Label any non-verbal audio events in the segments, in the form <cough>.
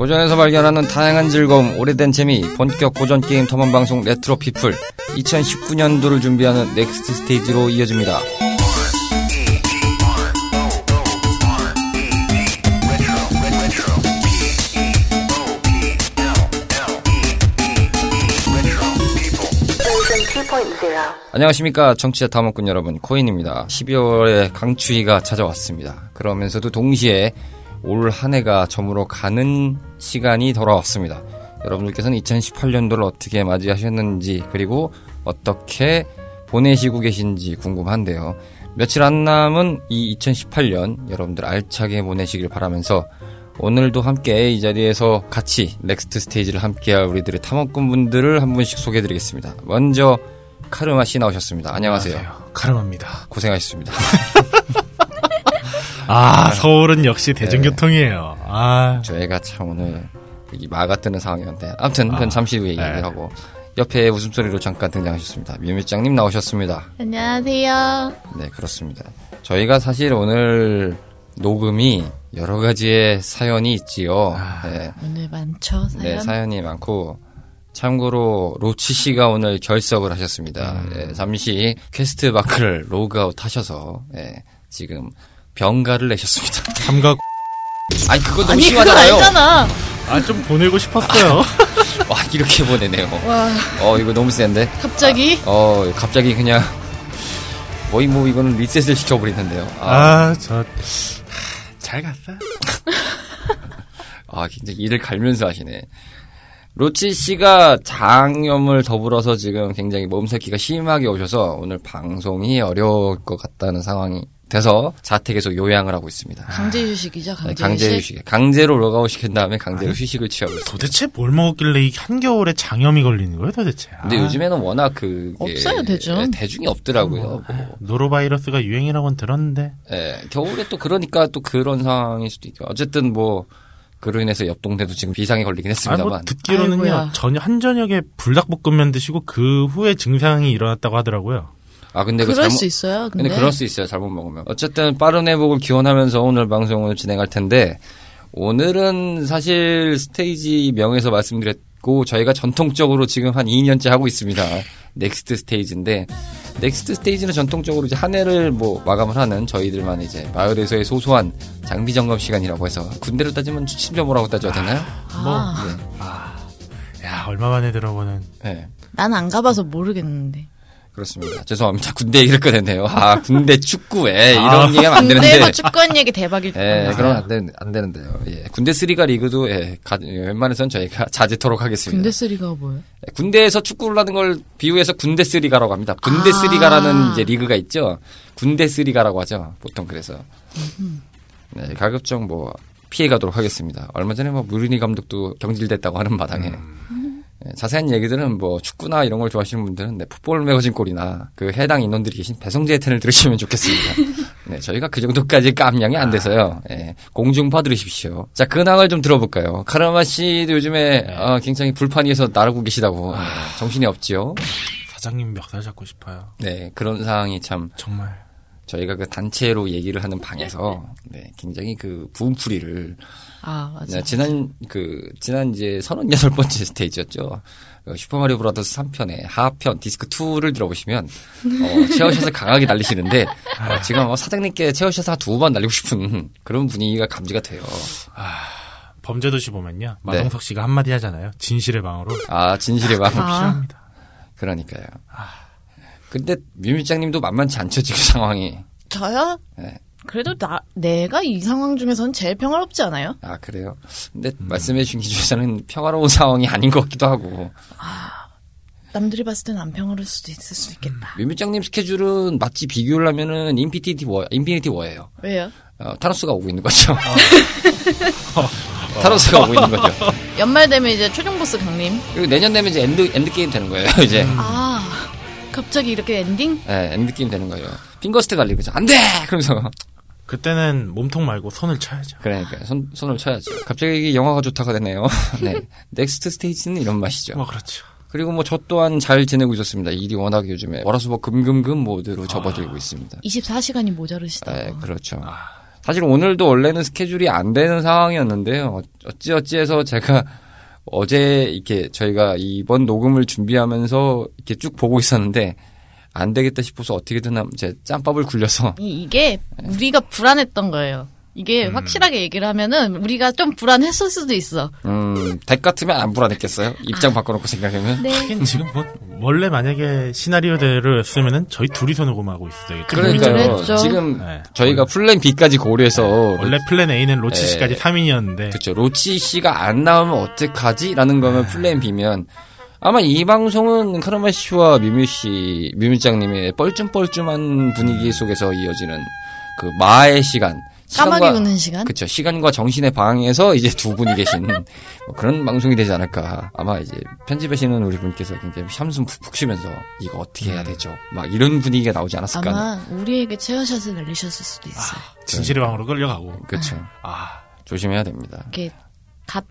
고전에서 발견하는 다양한 즐거움, 오래된 재미, 본격 고전 게임 탐험 방송 레트로 피플 2019년도를 준비하는 next stage로 이어집니다. 안녕하십니까 청취자 탐험꾼 여러분 코인입니다. 12월에 강추위가 찾아왔습니다. 그러면서도 동시에 올 한 해가 저물어 가는 시간이 돌아왔습니다. 여러분들께서는 2018년도를 어떻게 맞이하셨는지 그리고 어떻게 보내시고 계신지 궁금한데요. 며칠 안 남은 이 2018년 여러분들 알차게 보내시길 바라면서 오늘도 함께 이 자리에서 같이 next stage를 함께할 우리들의 탐험꾼 분들을 한 분씩 소개해드리겠습니다. 먼저 카르마 씨 나오셨습니다. 안녕하세요. 안녕하세요. 카르마입니다. 고생하셨습니다. <laughs> 아, 서울은 역시 대중교통이에요. 아, 저희가 참 오늘 이 마가 뜨는 상황이었는데 아무튼 그건 아, 잠시 후에 네. 얘기하고 옆에 웃음소리로 잠깐 등장하셨습니다. 뮤밀장님 나오셨습니다. 안녕하세요. 네 그렇습니다. 저희가 사실 오늘 녹음이 여러 가지의 사연이 있지요. 아. 네, 오늘 많죠, 사연? 네, 사연이 많고 참고로 로치 씨가 오늘 결석을 하셨습니다. 음. 예, 잠시 quest mark를 로그아웃 하셔서 예, 지금 병가를 내셨습니다. <laughs> 삼각, 아니 그거 너무 아니, 그건 심하잖아요. 아니잖아. 아, 좀 보내고 싶었어요. <laughs> 와 이렇게 보내네요. 와, 어 이거 너무 센데. 갑자기? 어 갑자기 그냥 거의 뭐 이거는 리셋을 시켜버리는데요. 아, 아, 저, 하, 잘 갔어요. <laughs> 아 굉장히 이를 갈면서 하시네. 로치 씨가 장염을 더불어서 지금 굉장히 몸살기가 심하게 오셔서 오늘 방송이 어려울 것 같다는 상황이 돼서 자택에서 요양을 하고 있습니다. 강제 휴식이죠, 네, 강제, 강제 휴식. 휴식. 강제로 로그아웃 시킨 다음에 강제로 휴식을 취하고 있습니다. 도대체 뭘 먹었길래 이 한겨울에 장염이 걸리는 거예요, 도대체? 근데 아, 요즘에는 워낙 그 없어요, 대중. 대중이 없더라고요. 뭐. 노로바이러스가 유행이라고는 들었는데. 예, 겨울에 또 그러니까 또 그런 상황일 수도 있고. 어쨌든 뭐, 그로 인해서 옆 동네도 지금 비상에 걸리긴 아, 뭐 했습니다만. 듣기로는요, 아이고야. 저녁, 한 저녁에 불닭볶음면 드시고 그 후에 증상이 일어났다고 하더라고요. 아, 근데 그 그럴 잘못, 수 있어요, 근데. 근데 그럴 수 있어요. 잘못 먹으면. 어쨌든 빠른 회복을 기원하면서 오늘 방송을 진행할 텐데, 오늘은 사실 스테이지 명에서 말씀드렸고, 저희가 전통적으로 지금 한 2년째 하고 있습니다. next stage인데, next stage는 전통적으로 이제 한 해를 뭐 마감을 하는 저희들만 이제 마을에서의 소소한 장비 점검 시간이라고 해서 군대로 따지면 취침점호라고 따져야 되나요? 아, 네. 아, 야, 얼마 만에 들어보는. 네. 난 안 가봐서 모르겠는데. 그렇습니다. 죄송합니다. <laughs> 군대 얘기를 꺼냈네요. 아, 군대 축구에 이런 아. 얘기하면 안 되는데. 군대에서 축구한 얘기 대박일 듯. 예, 그러면 안, 되, 안 되는데요. 예. 군대 쓰리가 리그도, 예, 가, 웬만해선 저희가 <laughs> 자제토록 하겠습니다. 군대 쓰리가 뭐예요? 예, 군대에서 축구를 하는 걸 비유해서 군대스리가라고 합니다. 군대 아. 스리가라는 이제 리그가 있죠. 군대스리가라고 하죠. 보통 그래서. 네, 가급적 뭐, 피해 가도록 하겠습니다. 얼마 전에 뭐, 무리니 감독도 경질됐다고 하는 마당에. 예, 자세한 얘기들은 뭐 축구나 이런 걸 좋아하시는 분들은 네, 풋볼 매거진 꼴이나 그 해당 인원들이 계신 배성재 텐을 들으시면 좋겠습니다. <laughs> 네, 저희가 그 정도까지 깜냥이 안 돼서요. 예, 공중파 들으십시오. 자, 근황을 좀 들어볼까요? 카르마 씨도 요즘에 어, 굉장히 불판 위에서 나르고 계시다고 네, 정신이 없지요. 사장님 멱살 잡고 싶어요. 네, 그런 상황이 참 정말. 저희가 그 단체로 얘기를 하는 방에서 네, 굉장히 그 부음풀이를 아, 맞아. 네, 지난 그 지난 이제 38번째 스테이지였죠. 어, 슈퍼마리오 브라더스 3편의 하편 디스크 2를 들어보시면 어, 체어샷을 강하게 날리시는데 어, 지금 어, 사장님께 체어샷을 두번 날리고 싶은 그런 분위기가 감지가 돼요. 범죄도시 보면요. 마동석 씨가 한마디 하잖아요. 진실의 방으로. 아 진실의 방. 아. 필요합니다. 그러니까요. 근데 뮤밀장님도 만만치 않죠 지금 상황이. 저요? 네. 그래도 나, 내가 이 상황 중에서는 제일 평화롭지 않아요? 아 그래요. 근데 말씀해 주신 기준에서는 평화로운 상황이 아닌 것 같기도 하고. 남들이 봤을 때는 안 평화로울 수도 있을 수 있겠다. 뮤밀장님 스케줄은 마치 비교를 하면은 Infinity War Infinity War예요. 왜요? 어, 타노스가 오고 있는 거죠. <laughs> 타노스가 오고 있는 거죠. 연말 되면 이제 최종 보스 강림. 그리고 내년 되면 이제 end end game 되는 거예요. <laughs> 이제 아, 갑자기 이렇게 엔딩? 예, end game 되는 거예요. finger snap 날리는 거죠. 안돼. 그러면서 그때는 몸통 말고 손을 쳐야죠. 그러니까 손 손을 쳐야죠. 갑자기 영화가 좋다가 되네요. <laughs> 네, next stage는 이런 맛이죠. 뭐 그렇죠. 그리고 뭐 저 또한 잘 지내고 있었습니다. 일이 워낙 요즘에 월화수목 금금금 모드로 접어들고 있습니다. 24시간이 모자르시다고. 예, 그렇죠. 사실 오늘도 원래는 스케줄이 안 되는 상황이었는데요. 어찌어찌해서 제가 어제 이렇게 저희가 이번 녹음을 준비하면서 이렇게 쭉 보고 있었는데 안 되겠다 싶어서 어떻게든 한- 제 짬밥을 굴려서 이, 게 우리가 불안했던 거예요. 이게 음. 확실하게 얘기를 하면은 우리가 좀 불안했을 수도 있어. 음, 덱 같으면 안 불안했겠어요? 입장 바꿔놓고 생각하면. 네. 하긴 지금 뭐 원래 만약에 시나리오대로였으면은 저희 둘이서 녹음하고 있어요. 그러니까요. 그랬죠. 지금 네. 저희가 plan B까지 고려해서 원래 plan A는 로치 네. 씨까지 3인이었는데 그렇죠. 로치 씨가 안 나오면 어떡하지?라는 거면 plan B면 아마 이 방송은 카르마 씨와 미뮤 씨, 미뮤장님의 뻘쭘뻘쭘한 분위기 속에서 이어지는 그 마의 시간. 까마귀 시간과- 우는 시간? 그쵸. 시간과 정신의 방에서 이제 두 분이 계신 <laughs> 뭐 그런 방송이 되지 않을까. 아마 이제 편집하시는 우리 분께서 굉장히 한숨 푹푹 쉬면서 이거 어떻게 해야 되죠? 막 이런 분위기가 나오지 않았을까. 아마 우리에게 체어샷을 날리셨을 수도 있어요. 진실의 방으로 끌려가고 그쵸. 아 조심해야 됩니다. 이렇게 다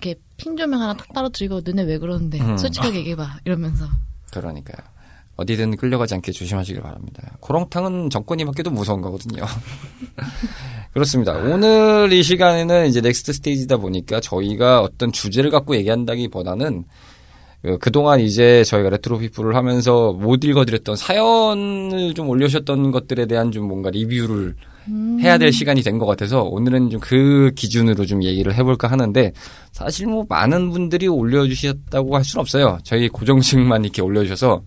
이렇게 핀 조명 하나 탁 떨어뜨리고 너네 왜 그러는데 음. 솔직하게 얘기해봐 이러면서 그러니까요. 어디든 끌려가지 않게 조심하시길 바랍니다. 코렁탕은 정권이 받기도 무서운 거거든요. <laughs> 그렇습니다. 오늘 이 시간에는 이제 next stage다 보니까 저희가 어떤 주제를 갖고 얘기한다기보다는 그- 그동안 이제 저희가 레트로 피플을 하면서 못 읽어드렸던 사연을 좀 올려주셨던 것들에 대한 좀 뭔가 리뷰를 해야 될 시간이 된 것 같아서 오늘은 좀 그 기준으로 좀 얘기를 해볼까 하는데 사실 뭐 많은 분들이 올려주셨다고 할 수는 없어요. 저희 고정층만 이렇게 올려주셔서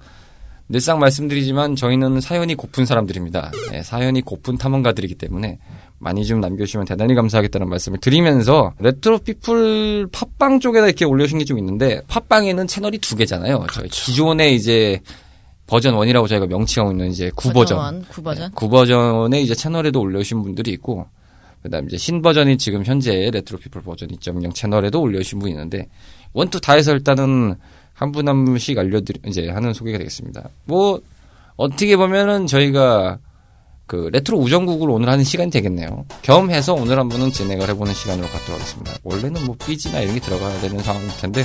늘상 말씀드리지만 저희는 사연이 고픈 사람들입니다. 네, 사연이 고픈 탐험가들이기 때문에 많이 좀 남겨주시면 대단히 감사하겠다는 말씀을 드리면서 레트로 피플 팟빵 쪽에다 이렇게 올려주신 게 좀 있는데 팟빵에는 채널이 두 개잖아요. 저희 기존에 이제 버전 1이라고 저희가 명칭하고 있는 이제 9버전. 9버전. 9버전의 이제 채널에도 올려주신 분들이 있고, 그 다음 이제 신버전이 지금 현재 레트로 피플 버전 2.0 채널에도 올려주신 분이 있는데, one two 다 해서 일단은 한 분 한 분씩 알려드리, 이제 하는 소개가 되겠습니다. 뭐, 어떻게 보면은 저희가 그 레트로 우정국을 오늘 하는 시간이 되겠네요. 겸해서 오늘 한 분은 진행을 해보는 시간으로 갖도록 하겠습니다. 원래는 뭐 BG나 이런 게 들어가야 되는 상황일 텐데,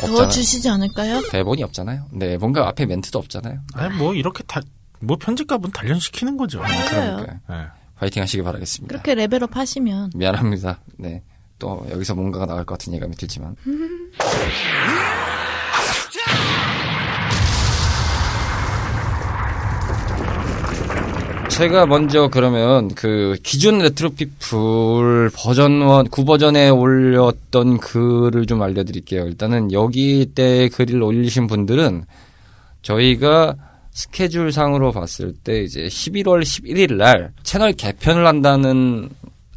더 없잖아요. 주시지 않을까요? 대본이 없잖아요. 네, 뭔가 앞에 멘트도 없잖아요. 아니 뭐 이렇게 다 뭐 편집값은 단련시키는 거죠. 맞아요. 그러니까 네. 파이팅 하시기 바라겠습니다. 그렇게 레벨업 하시면 미안합니다. 네. 또 여기서 뭔가가 나올 것 같은 예감이 들지만. <laughs> 제가 먼저 그러면 그 기존 레트로 피플 버전 1, 구버전에 올렸던 글을 좀 알려드릴게요. 일단은 여기 때 글을 올리신 분들은 저희가 스케줄 상으로 봤을 때 이제 11월 11일 날 채널 개편을 한다는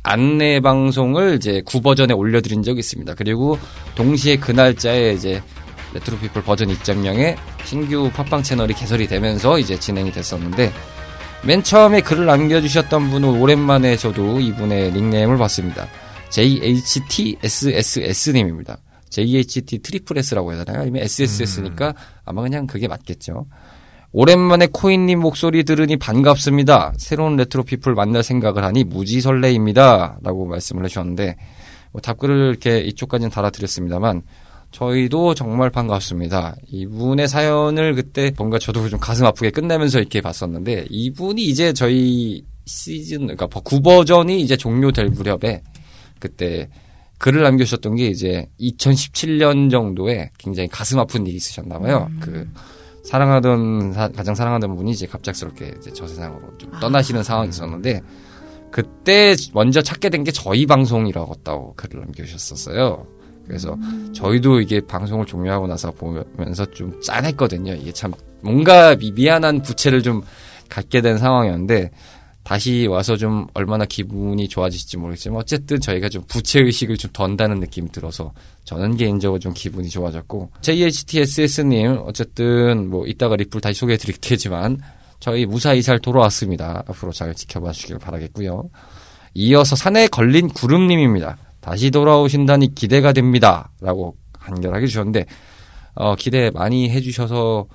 안내 방송을 이제 구버전에 올려드린 적이 있습니다. 그리고 동시에 그 날짜에 이제 레트로 피플 버전 2.0의 신규 팟빵 채널이 개설이 되면서 이제 진행이 됐었는데 맨 처음에 글을 남겨주셨던 분은 오랜만에 저도 이분의 닉네임을 봤습니다. JHTSSS님입니다. JHT 트리플 S라고 해야 되나요? 아니면 SSS니까 아마 그냥 그게 맞겠죠. 오랜만에 코인님 목소리 들으니 반갑습니다. 새로운 레트로 피플 만날 생각을 하니 무지 설레입니다. 라고 말씀을 해주셨는데, 뭐 답글을 이렇게 이쪽까지는 달아드렸습니다만, 저희도 정말 반갑습니다. 이분의 사연을 그때 뭔가 저도 좀 가슴 아프게 끝내면서 이렇게 봤었는데, 이분이 이제 저희 시즌, 그러니까 구버전이 이제 종료될 무렵에, 그때 글을 남겨주셨던 게 이제 2017년 정도에 굉장히 가슴 아픈 일이 있으셨나 봐요. 그, 사랑하던 사- 가장 사랑하던 분이 이제 갑작스럽게 이제 저 세상으로 좀 떠나시는 상황이 있었는데 그때 먼저 찾게 된 게 저희 방송이라고 글을 남겨주셨었어요. 그래서 저희도 이게 방송을 종료하고 나서 보면서 좀 짠했거든요. 이게 참 뭔가 미, 미안한 부채를 좀 갖게 된 상황이었는데 다시 와서 좀 얼마나 기분이 좋아지실지 모르겠지만 어쨌든 저희가 좀 부채 의식을 좀 던다는 느낌이 들어서 저는 개인적으로 좀 기분이 좋아졌고 JHTSS님 어쨌든 뭐 이따가 리플 다시 소개해 드릴 테지만 저희 무사히 잘 돌아왔습니다. 앞으로 잘 지켜봐 주시길 바라겠고요. 이어서 산에 걸린 구름님입니다. 다시 돌아오신다니 기대가 됩니다. 라고 한결하게 주셨는데 어, 기대 많이 해주셔서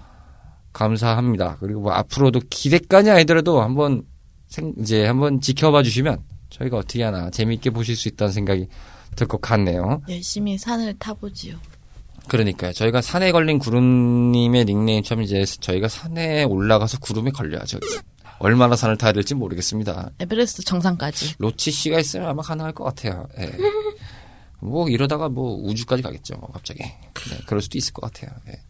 감사합니다. 그리고 뭐 앞으로도 기대까지 아니더라도 한번 생, 이제 한번 지켜봐 주시면 저희가 어떻게 하나 재미있게 보실 수 있다는 생각이 들 것 같네요. 열심히 산을 타보지요. 그러니까요. 저희가 산에 걸린 구름님의 닉네임처럼 이제 저희가 산에 올라가서 구름에 걸려야죠. 얼마나 산을 타야 될지 모르겠습니다. 에베레스트 정상까지. 로치 씨가 있으면 아마 가능할 것 같아요. 예. <laughs> 뭐 이러다가 뭐 우주까지 가겠죠. 뭐 갑자기. 네, 그럴 수도 있을 것 같아요. 예.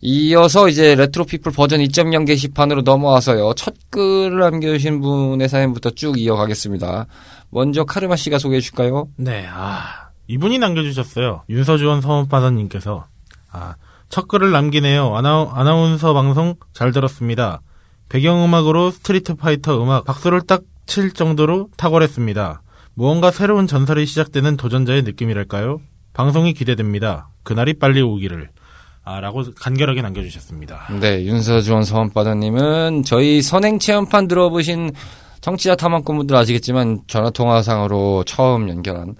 이어서 이제 레트로 피플 버전 2.0 게시판으로 넘어와서요. 첫 글을 남겨주신 분의 사연부터 쭉 이어가겠습니다. 먼저 카르마 씨가 소개해 주실까요? 네, 아, 이분이 남겨주셨어요. 윤서주원 서원바다님께서. 아, 첫 글을 남기네요. 아나우, 아나운서 방송 잘 들었습니다. 배경음악으로 스트리트 파이터 음악 박수를 딱 칠 정도로 탁월했습니다. 무언가 새로운 전설이 시작되는 도전자의 느낌이랄까요? 방송이 기대됩니다. 그날이 빨리 오기를. 아, 라고 간결하게 남겨주셨습니다. 네, 윤서주원 서원바다님은 저희 선행 체험판 들어보신 청취자 탐험꾼분들 아시겠지만 전화통화상으로 처음 연결한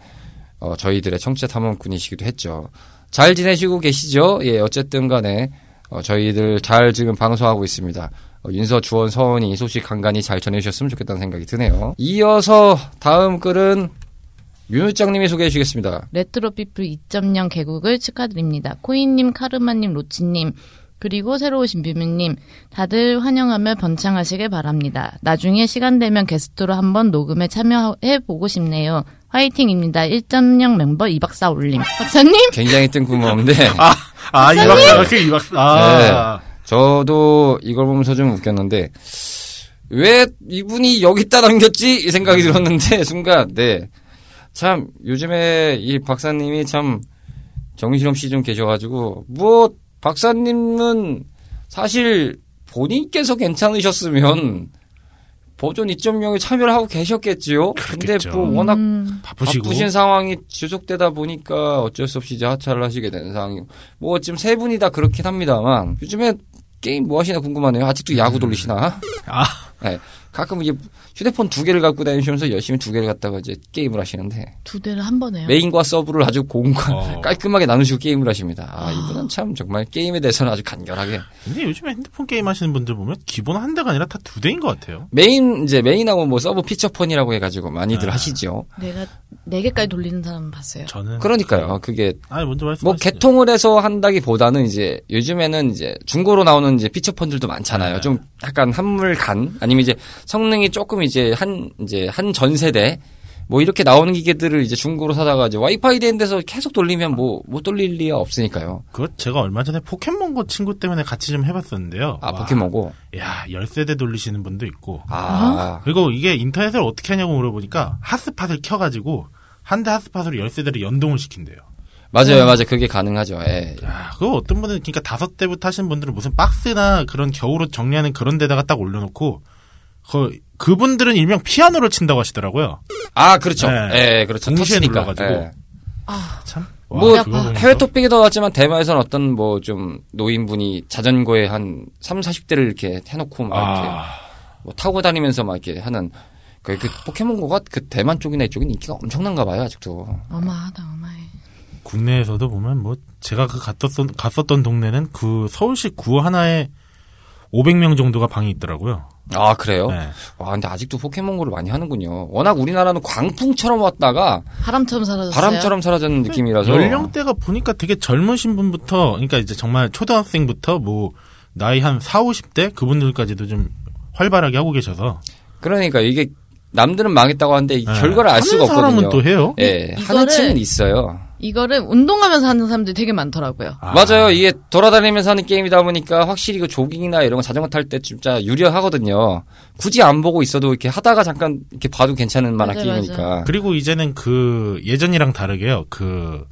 어, 저희들의 청취자 탐험꾼이시기도 했죠. 잘 지내시고 계시죠? 예, 어쨌든 간에 어, 저희들 잘 지금 방송하고 있습니다. 어, 윤서, 주원, 서원이 소식 간간히 잘 전해주셨으면 좋겠다는 생각이 드네요. 이어서 다음 글은 윤우장님이 소개해 주시겠습니다. 레트로 피플 2.0 개국을 축하드립니다. 코인님, 카르마님, 로치님, 그리고 새로 오신 뮤뮤님, 다들 환영하며 번창하시길 바랍니다. 나중에 시간 되면 게스트로 한번 녹음에 참여해 보고 싶네요. 화이팅입니다. 1.0 멤버 이박사 올림. 박사님? 굉장히 뜬금없는데 <laughs> 아, 아, 이 박사가 그 이 박사. 아, 저도 이걸 보면서 좀 웃겼는데 왜 이분이 여기다 남겼지 이 생각이 들었는데 <laughs> 순간 네. 참 요즘에 이 박사님이 참 정신없이 좀 계셔가지고 뭐 박사님은 사실 본인께서 괜찮으셨으면 버전 2.0에 참여를 하고 계셨겠지요. 근데 그렇겠죠. 뭐 워낙 음, 바쁘시고. 바쁘신 상황이 지속되다 보니까 어쩔 수 없이 이제 하차를 하시게 되는 상황이고 뭐 지금 세 분이 다 그렇긴 합니다만 요즘에 게임 뭐 하시나 궁금하네요. 아직도 야구 돌리시나? 아, 네. 가끔 이제 휴대폰 두 개를 갖고 다니시면서 열심히 두 개를 갖다가 이제 게임을 하시는데 두 대를 한 번에요. 메인과 서브를 아주 공과 어. <laughs> 깔끔하게 나누시고 게임을 하십니다. 아, 이분은 참 정말 게임에 대해서는 아주 간결하게 근데 요즘에 핸드폰 게임 하시는 분들 보면 기본 한 대가 아니라 다 두 대인 것 같아요. 메인 이제 메인하고 뭐 서브 피처폰이라고 해가지고 많이들 아. 하시죠. 내가 네 개까지 돌리는 사람 봤어요. 저는. 그러니까요. 그게 아, 먼저 말씀하시죠. 뭐 개통을 해서 한다기보다는 이제 요즘에는 이제 중고로 나오는 이제 피처폰들도 많잖아요. 네. 좀 약간 한물 간 아니면 이제 성능이 조금 이제 한 이제 한 전 세대 뭐 이렇게 나오는 기계들을 이제 중고로 사다가 이제 와이파이 된 데서 계속 돌리면 뭐못 돌릴 리가 없으니까요. 그거 제가 얼마 전에 포켓몬고 친구 때문에 같이 좀 해봤었는데요. 아 와, 포켓몬고. 야, 열세대 돌리시는 분도 있고. 아 그리고 이게 인터넷을 어떻게 하냐고 물어보니까 핫스팟을 켜가지고 한 대 핫스팟으로 열세대를 연동을 시킨대요. 맞아요, 맞아요. 그게 가능하죠. 예. 야, 그거 어떤 분은 그러니까 다섯 대부터 하시는 분들은 무슨 박스나 그런 겨울옷 정리하는 그런 데다가 딱 올려놓고 그 그분들은 일명 피아노를 친다고 하시더라고요. 아 그렇죠. 네. 예, 그렇죠. 동시에 터치니까. 눌러가지고. 예. 아, 참. 뭐 와, 보면서 해외 토픽이 더 낫지만 대만에서는 어떤 뭐 좀 노인분이 자전거에 한 3, 40대를 이렇게 해놓고 막 이렇게 아, 뭐 타고 다니면서 막 이렇게 하는 그, 그 포켓몬고가 그 대만 쪽이나 이쪽은 인기가 엄청난가 봐요 아직도. 어마하다, 어마해. 국내에서도 보면 뭐 제가 그 갔었던 갔었던 동네는 그 서울시 구 하나에 500명 정도가 방이 있더라고요. 아 그래요? 네. 와 근데 아직도 포켓몬고를 많이 하는군요. 워낙 우리나라는 광풍처럼 왔다가 바람처럼 사라졌어요. 바람처럼 사라지는 느낌이라서. 연령대가 보니까 되게 젊으신 분부터 그러니까 이제 정말 초등학생부터 뭐 나이 한 4, 50대 그분들까지도 좀 활발하게 하고 계셔서 그러니까 이게 남들은 망했다고 하는데 이 네. 결과를 알 수가 하는 사람은 없거든요. 또 해요. 예, 이거를- 하는 층은 있어요. 이거를 운동하면서 하는 사람들이 되게 많더라고요. 아, 맞아요. 이게 돌아다니면서 하는 게임이다 보니까 확실히 그 조깅이나 이런 거 자전거 탈 때 진짜 유리하거든요. 굳이 안 보고 있어도 이렇게 하다가 잠깐 이렇게 봐도 괜찮은 만한 맞아요, 게임이니까. 그리고 이제는 그 예전이랑 다르게요. 그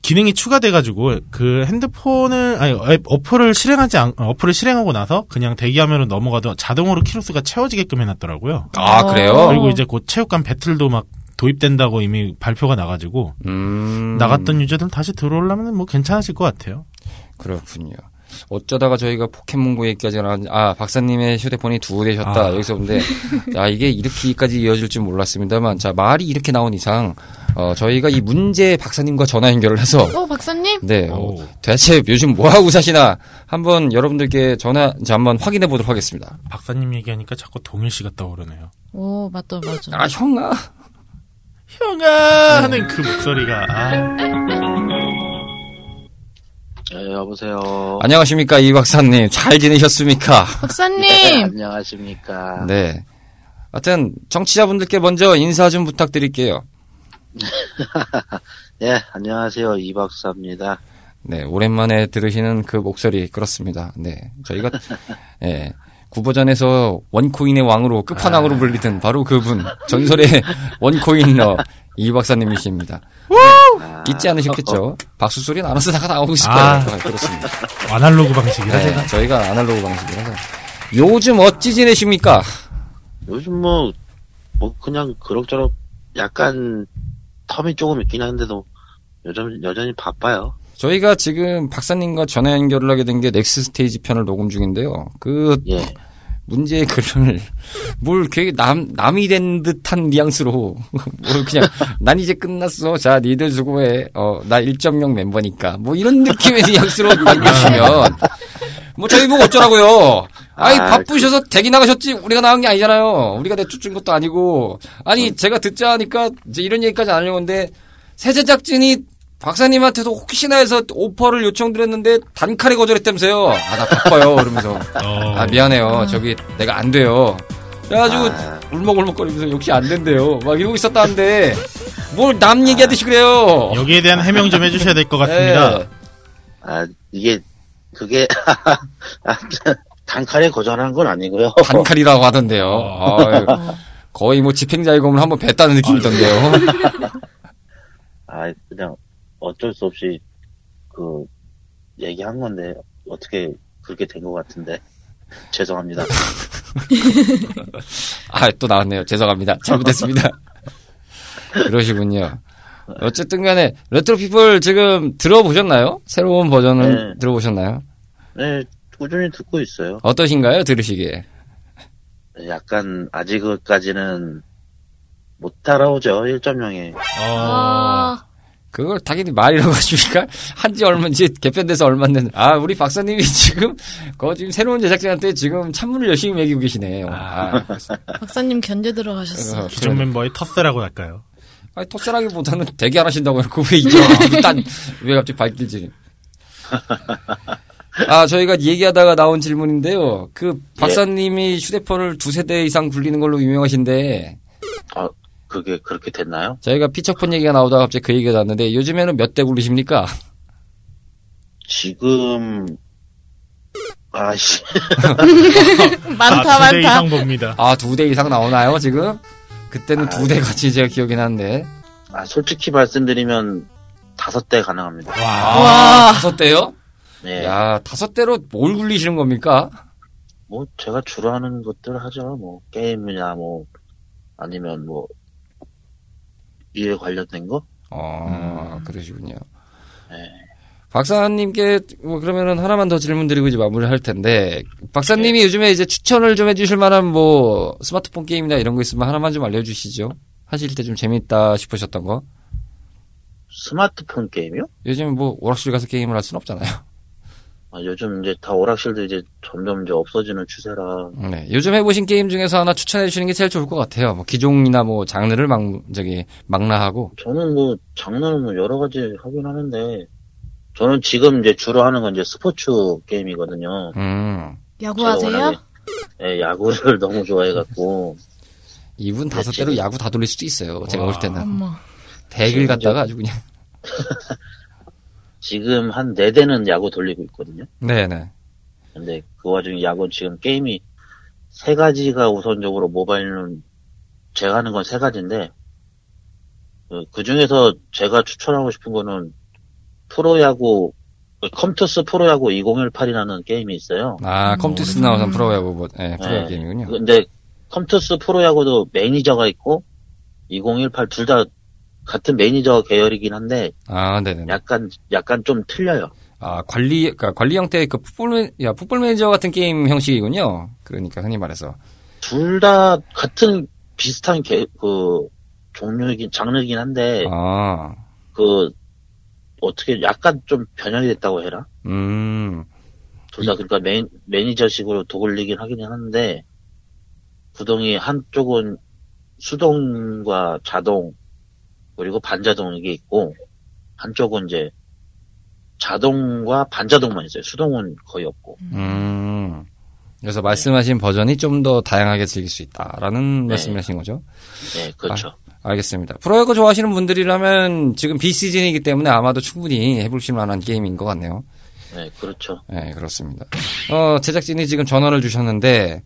기능이 추가돼가지고 그 핸드폰을 아니 앱 어플을 실행하지 않 어플을 실행하고 나서 그냥 대기화면으로 넘어가도 자동으로 키로수가 채워지게끔 해놨더라고요. 아, 어. 그래요? 그리고 이제 곧 체육관 배틀도 막 도입된다고 이미 발표가 나가지고 음. 나갔던 유저들 다시 들어오려면 뭐 괜찮아질 것 같아요. 그렇군요. 어쩌다가 저희가 포켓몬고 얘기까지 나왔 아, 박사님의 휴대폰이 두 대셨다. 아. 여기서 근데, 야, 이게 이렇게까지 이어질 줄 몰랐습니다만, 자, 말이 이렇게 나온 이상, 어, 저희가 이 문제 박사님과 전화 연결을 해서, 어, 박사님? 네, 어, 오. 대체 요즘 뭐 하고 사시나, 한번 여러분들께 전화, 이제 한번 확인해 보도록 하겠습니다. 박사님 얘기하니까 자꾸 동일 씨가 떠오르네요. 오, 맞다, 맞아. 아, 형아. 형아 하는 그 목소리가 아, 네, 여보세요. 안녕하십니까 이 박사님 잘 지내셨습니까? 네, 박사님! 안녕하십니까. 네. 하여튼 청취자분들께 먼저 인사 좀 부탁드릴게요. <laughs> 네, 안녕하세요. 이 박사입니다. 네, 오랜만에 들으시는 그 목소리 그렇습니다. 네, 저희가 <laughs> 예, 구버전에서 원코인의 왕으로 끝판왕으로 불리던 바로 그분 전설의 <laughs> 원코인러 이 박사님이십니다. 아, 잊지 않으셨겠죠? 박수 소리 나눠서 다가 나오고 있을 아. 그렇습니다. <laughs> 아날로그 방식이라 네, 제가. 저희가 아날로그 방식이라서 요즘 어찌 지내십니까? 요즘 뭐, 뭐, 그냥 그럭저럭 약간 텀이 조금 있긴 한데도 여전, 여전히 바빠요. 저희가 지금 박사님과 전화 연결을 하게 된 게 넥스 스테이지 편을 녹음 중인데요. 그 예. 문제의 글을 뭘 되게 남 남이 된 듯한 뉘앙스로 뭘 그냥 <laughs> 난 이제 끝났어. 자, 니들 수고해. 어, 나 1.0 멤버니까. 뭐 이런 느낌의 뉘앙스로 <laughs> 남겨주시면 뭐 저희 보고 어쩌라고요. 아이 아, 바쁘셔서 대기 나가셨지 우리가 나간 게 아니잖아요. 우리가 내쫓은 것도 아니고 아니 제가 듣자 하니까 이제 이런 얘기까지 안 하려고 했는데 새 제작진이 박사님한테도 혹시나 해서 오퍼를 요청드렸는데 단칼에 거절했다면서요. 아 나 바빠요. 그러면서 어, 아 미안해요. 저기 내가 안 돼요. 그래가지고 아. 울먹울먹거리면서 역시 안 된대요. 막 이러고 있었다는데 뭘 남 얘기하듯이 그래요. 여기에 대한 해명 좀 해주셔야 될 것 같습니다. 예. 아, 이게, 그게, 아, <laughs> 단칼에 거절한 건 아니고요. 단칼이라고 하던데요. 아유, 거의 뭐 집행자의 검을 한번 뺐다는 느낌이던데요. 아, 그냥 어쩔 수 없이 그, 얘기한 건데, 어떻게 그렇게 된 것 같은데. <laughs> 죄송합니다. <laughs> 아 또 나왔네요. 죄송합니다. 잘못했습니다. <laughs> 그러시군요. 어쨌든 간에 레트로피플 지금 들어보셨나요? 새로운 버전을 네. 들어보셨나요? 네, 꾸준히 듣고 있어요. 어떠신가요? 들으시기에. 약간, 아직까지는 못 따라오죠, 1.0에. 어, 아, 그걸 당연히 말이라고 <laughs> 하십니까? 한지 얼마인지 개편돼서 얼마 안 된. 아 우리 박사님이 <laughs> 지금 거 지금 새로운 제작진한테 지금 찬물을 열심히 먹이고 계시네 요. 아, 박사님 견제 들어가셨어. 어, 기존 그러네. 멤버의 텃세라고 할까요? 아니 톱셀하기보다는 대기 안 하신다고 해놓고 왜 이제 일단 왜 갑자기 밝힐지. 아 저희가 얘기하다가 나온 질문인데요. 그 박사님이 휴대폰을 두 세대 이상 굴리는 걸로 유명하신데 아, 그게 그렇게 됐나요? 저희가 피처폰 얘기가 나오다가 갑자기 그 얘기가 나왔는데 요즘에는 몇 대 굴리십니까? 지금, 아씨, <laughs> 많다, 아, 두대 많다. 이상 봅니다. 아두 대 이상 나오나요 지금? 그때는 아, 두대 같이 제가 기억이 나는데 아, 솔직히 말씀드리면 다섯 대 가능합니다. 와, 와, 다섯 대요? 네. 야 다섯 대로 뭘 굴리시는 겁니까? 뭐, 제가 주로 하는 것들 하죠. 뭐, 게임이나 뭐, 아니면 뭐, 이에 관련된 거? 어 그러시군요. 네. 박사님께 뭐 그러면은 하나만 더 질문 드리고 이제 마무리할 텐데 박사님이 요즘에 이제 추천을 좀 해주실 만한 뭐 스마트폰 게임이나 이런 거 있으면 하나만 좀 알려주시죠. 하실 때 좀 재밌다 싶으셨던 거. 스마트폰 게임이요? 요즘 뭐 오락실 가서 게임을 할 수는 없잖아요. 아, 요즘 이제 다 오락실도 이제 점점 이제 없어지는 추세라. 네, 요즘 해보신 게임 중에서 하나 추천해 주시는 게 제일 좋을 것 같아요. 뭐 기종이나 뭐 장르를 막 저기 망라하고. 저는 뭐, 장르는 뭐 여러 가지 하긴 하는데, 저는 지금 이제 주로 하는 건 이제 스포츠 게임이거든요. 음 야구하세요? 워낙에, 예, 야구를 <laughs> 너무 좋아해갖고, 이분 다섯. 대로 야구 다 돌릴 수도 있어요. 제가 와. 볼 때는 어머. 대길 갔다가 아주 그냥. <laughs> 지금 한 네 대는 야구 돌리고 있거든요. 네네. 근데 그 와중에 야구 지금 게임이 세 가지가 우선적으로 모바일은 제가 하는 건 세 가지인데 그 중에서 제가 추천하고 싶은 거는 프로야구 컴투스 프로야구 2018이라는 게임이 있어요. 아 음, 컴투스 음. 나오는 프로야구 뭐 네, 프로 네. 게임이군요. 근데 컴투스 프로야구도 매니저가 있고 2018 둘 다 같은 매니저 계열이긴 한데 아 네네. 약간 약간 좀 틀려요. 아, 관리, 그러니까 관리 형태의 그 풋볼, 매, 야, 풋볼 매니저 같은 게임 형식이군요. 그러니까 흔히 말해서. 둘 다 같은 비슷한 게, 그 종류이긴 장르이긴 한데 아, 그 어떻게 약간 좀 변형이 됐다고 해라. 음, 둘 다 그러니까 매, 매니저식으로 도굴리긴 하긴 하는데 구동이 한쪽은 수동과 자동 그리고 반자동 이게 있고 한쪽은 이제 자동과 반자동만 있어요. 수동은 거의 없고. 음. 그래서 말씀하신 버전이 좀 더 다양하게 즐길 수 있다라는 네. 말씀이신 거죠? 네, 그렇죠. 알겠습니다. 프로야구 좋아하시는 분들이라면 지금 비시즌이기 때문에 아마도 충분히 해보실 만한 게임인 것 같네요. 네, 그렇죠. 네, 그렇습니다. 어, 제작진이 지금 전화를 주셨는데,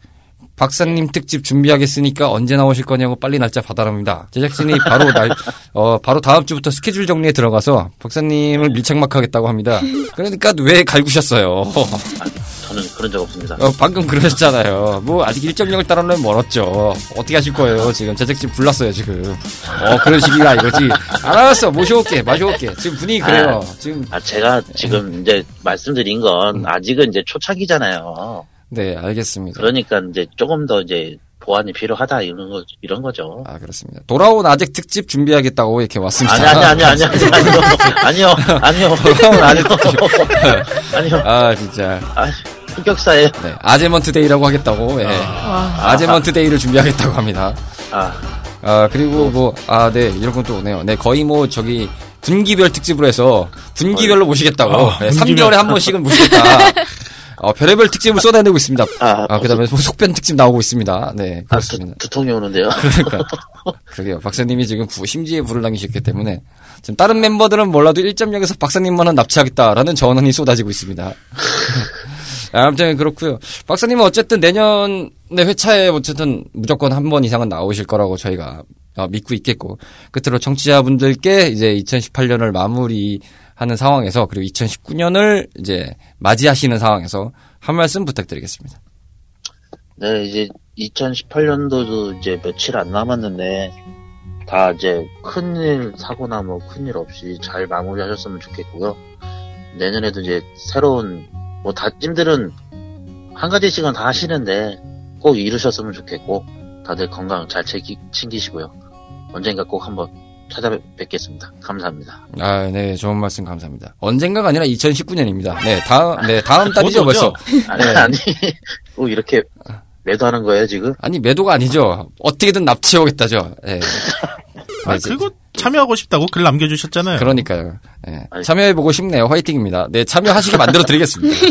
박사님 특집 준비하겠으니까 언제 나오실 거냐고 빨리 날짜 받아랍니다. 제작진이 바로 날, <laughs> 어, 바로 다음 주부터 스케줄 정리에 들어가서 박사님을 밀착막하겠다고 합니다. 그러니까 왜 갈구셨어요? <laughs> 저는 그런 적 없습니다. 어, 방금 그러셨잖아요. 뭐, 아직 일정력을 따르려면 멀었죠. 어떻게 하실 거예요? 지금 제작진 불났어요, 지금. 어, 그런 식이라 이거지. 알았어, 모셔올게, 마셔올게. 지금 분위기 그래요. 지금, 아, 제가 지금 이제 말씀드린 건 아직은 이제 초창기잖아요. 네, 알겠습니다. 그러니까 이제 조금 더 이제 보완이 필요하다 이런 거 이런 거죠. 아, 그렇습니다. 돌아온 아직 특집 준비하겠다고 이렇게 왔습니다. 아니 아니 아니 아니 아니 아니요 아니요 <laughs> 돌아온 아재 특집. <laughs> 아니요 아, 진짜. 아 흑역사예요. 네, 아재먼트 데이라고 하겠다고, 예. 와, 아재먼트 데이를 준비하겠다고 합니다. 아 아, 그리고 뭐, 아, 네, 이런 건 또 오네요. 네, 거의 뭐, 저기, 분기별 특집으로 해서, 분기별로 모시겠다고. 어, 네, 분기별. 3개월에 한 번씩은 모시겠다. <laughs> 어, 별의별 특집을 쏟아내고 있습니다. 아, 아, 그 다음에 속변 특집 나오고 있습니다. 네, 아, 그렇습니다. 두, 두통이 오는데요. 그러니까. <laughs> 그러게요. 박사님이 지금 부- 심지에 불을 남기셨기 때문에, 지금 다른 멤버들은 몰라도 1.0에서 박사님만은 납치하겠다라는 전원이 쏟아지고 있습니다. <laughs> 아무튼 그렇고요. 박사님은 어쨌든 내년에 회차에 어쨌든 무조건 한 번 이상은 나오실 거라고 저희가 어, 믿고 있겠고 끝으로 청취자분들께 이제 2018년을 마무리 하는 상황에서 그리고 2019년을 이제 맞이하시는 상황에서 한 말씀 부탁드리겠습니다. 네 이제 2018년도도 이제 며칠 안 남았는데 다 이제 큰일 사고나 뭐 큰일 없이 잘 마무리하셨으면 좋겠고요. 내년에도 이제 새로운 뭐 다짐들은 한 가지씩은 다 하시는데 꼭 이루셨으면 좋겠고 다들 건강 잘 챙기, 챙기시고요. 언젠가 꼭 한번 찾아뵙겠습니다. 감사합니다. 아, 네, 좋은 말씀 감사합니다. 언젠가가 아니라 2019년입니다. 네, 다음, 네, 다음 달이죠, 벌써. 아니, 네. 아니 꼭 <laughs> 이렇게 매도하는 거예요 지금? 아니, 매도가 아니죠. 어떻게든 납치해오겠다죠. 예. <laughs> 아, 네, 이제- 그거 참여하고 싶다고 글 남겨주셨잖아요. 그러니까요. 예. 아니. 참여해보고 싶네요. 화이팅입니다. 네, 참여하시게 만들어 드리겠습니다. <laughs>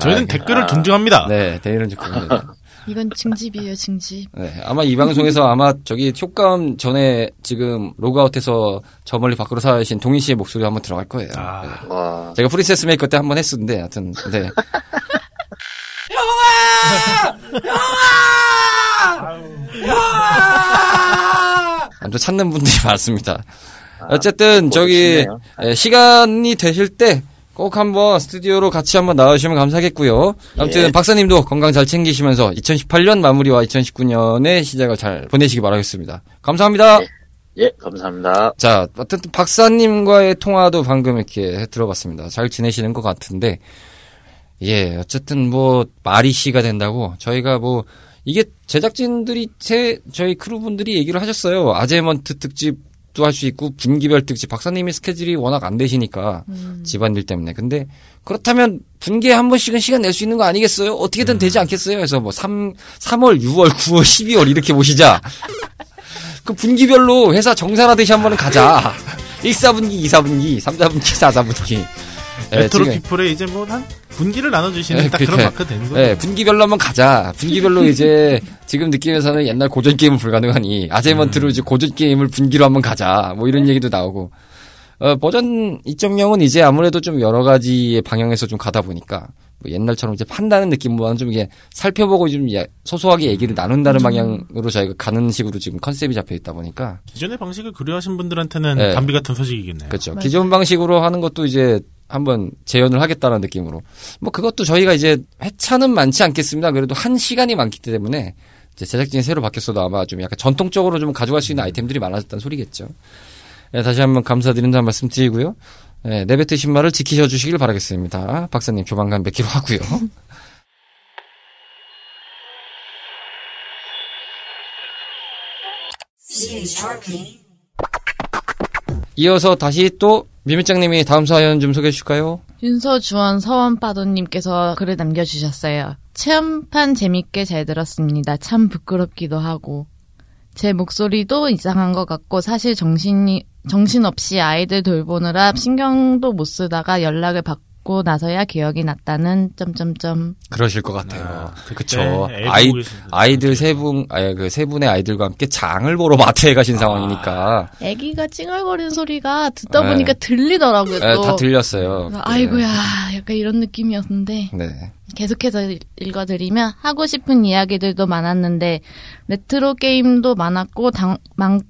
저희는 아, 댓글을 아. 존중합니다. 네, 대의는 좋습니다. 이건 징집이에요, 징집. 네, 아마 이 방송에서 아마 저기 효과음 전에 지금 로그아웃해서 저 멀리 밖으로 사신 동희 씨의 목소리 한번 들어갈 거예요. 아. 네. 와 제가 프린세스 메이커 때 한번 했었는데, 하여튼, 네. 아무튼 찾는 분들이 <laughs> 많습니다. 어쨌든, 저기, 싶네요. 예, 시간이 되실 때 꼭 한번 스튜디오로 같이 한번 나와주시면 감사하겠고요. 아무튼 예. 박사님도 건강 잘 챙기시면서 2018년 마무리와 2019년의 시작을 잘 보내시기 바라겠습니다. 감사합니다. 예. 예, 감사합니다. 자, 어쨌든 박사님과의 통화도 방금 이렇게 들어봤습니다. 잘 지내시는 것 같은데, 예, 어쨌든 뭐 말이 씨가 된다고 저희가 뭐 이게 제작진들이 제 저희 크루분들이 얘기를 하셨어요. 아재먼트 특집도 할 수 있고 분기별 특집 박사님이 스케줄이 워낙 안 되시니까 집안일 때문에 근데 그렇다면 분기에 한 번씩은 시간 낼 수 있는 거 아니겠어요? 어떻게든 되지 않겠어요? 그래서 뭐 3, 3월, 6월, 9월, 12월 이렇게 모시자. <laughs> 그 분기별로 회사 정산하듯이 한 번은 가자. 1, 4분기, 2, 4분기, 3, 4분기, 4, 4분기. 레트로 피플에 이제 뭐 한 분기를 나눠주시는 네, 딱 그쵸. 그런 마크 되는 거예요. 네, 분기별로 한번 가자. 분기별로 <laughs> 이제 지금 느낌에서는 옛날 고전 게임은 불가능하니 아제먼트로 이제 고전 게임을 분기로 한번 가자. 뭐 이런 얘기도 나오고. 어, 버전 2.0은 이제 아무래도 좀 여러 가지의 방향에서 좀 가다 보니까 뭐 옛날처럼 이제 판다는 느낌보다는 좀 이게 살펴보고 좀 예- 소소하게 얘기를 나눈다는 방향으로 저희가 가는 식으로 지금 컨셉이 잡혀 있다 보니까 기존의 방식을 그리워하신 분들한테는 네. 담비 같은 소식이겠네요. 그렇죠. 맞아요. 기존 방식으로 하는 것도 이제 한번 재현을 하겠다는 느낌으로. 뭐 그것도 저희가 이제 회차는 많지 않겠습니다. 그래도 한 시간이 많기 때문에 이제 제작진이 새로 바뀌었어도 아마 좀 약간 전통적으로 좀 가져갈 수 있는 아이템들이 많아졌다는 소리겠죠. 네, 다시 한번 감사드린다는 말씀 드리고요. 네, 내뱉으 신 말을 지키셔 주시길 바라겠습니다. 박사님 조만간 뵙기로 하고요. <laughs> 이어서 다시 또 미미짱님이 다음 사연 좀 소개해 주실까요? 윤서 주원 서원 빠도님께서 글을 남겨주셨어요. 체험판 재밌게 잘 들었습니다. 참 부끄럽기도 하고. 제 목소리도 이상한 것 같고 사실 정신이 정신없이 아이들 돌보느라 신경도 못 쓰다가 연락을 받고 나서야 기억이 났다는 점점점 그러실 것 같아요. 아, 그쵸. 애 아이, 아이들 세 분, 아예 그세 분의 아이들과 함께 장을 보러 마트에 가신 상황이니까. 아기가 찡얼거리는 소리가 듣다 네. 보니까 들리더라고요. 예, 또. 다 들렸어요. 그래서 아이고야 약간 이런 느낌이었는데 네. 계속해서 읽- 읽어드리면 하고 싶은 이야기들도 많았는데 레트로 게임도 많았고 당, 망,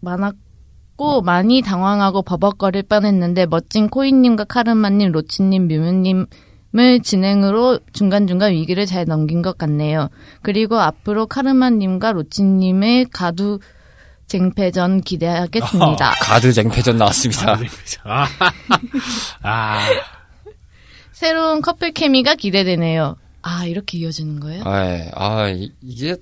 많았고 많이 당황하고 버벅거릴 뻔했는데 멋진 코인님과 카르마님, 로치님, 뮤뮤님 을 진행으로 중간중간 위기를 잘 넘긴 것 같네요. 그리고 앞으로 카르마님과 로치님의 가두 쟁패전 기대하겠습니다. 가드 쟁패전 나왔습니다. 아, 아, 새로운 커플 케미가 기대되네요. 아 이렇게 이어지는 거예요? 아, 예. 아, 이- 이게,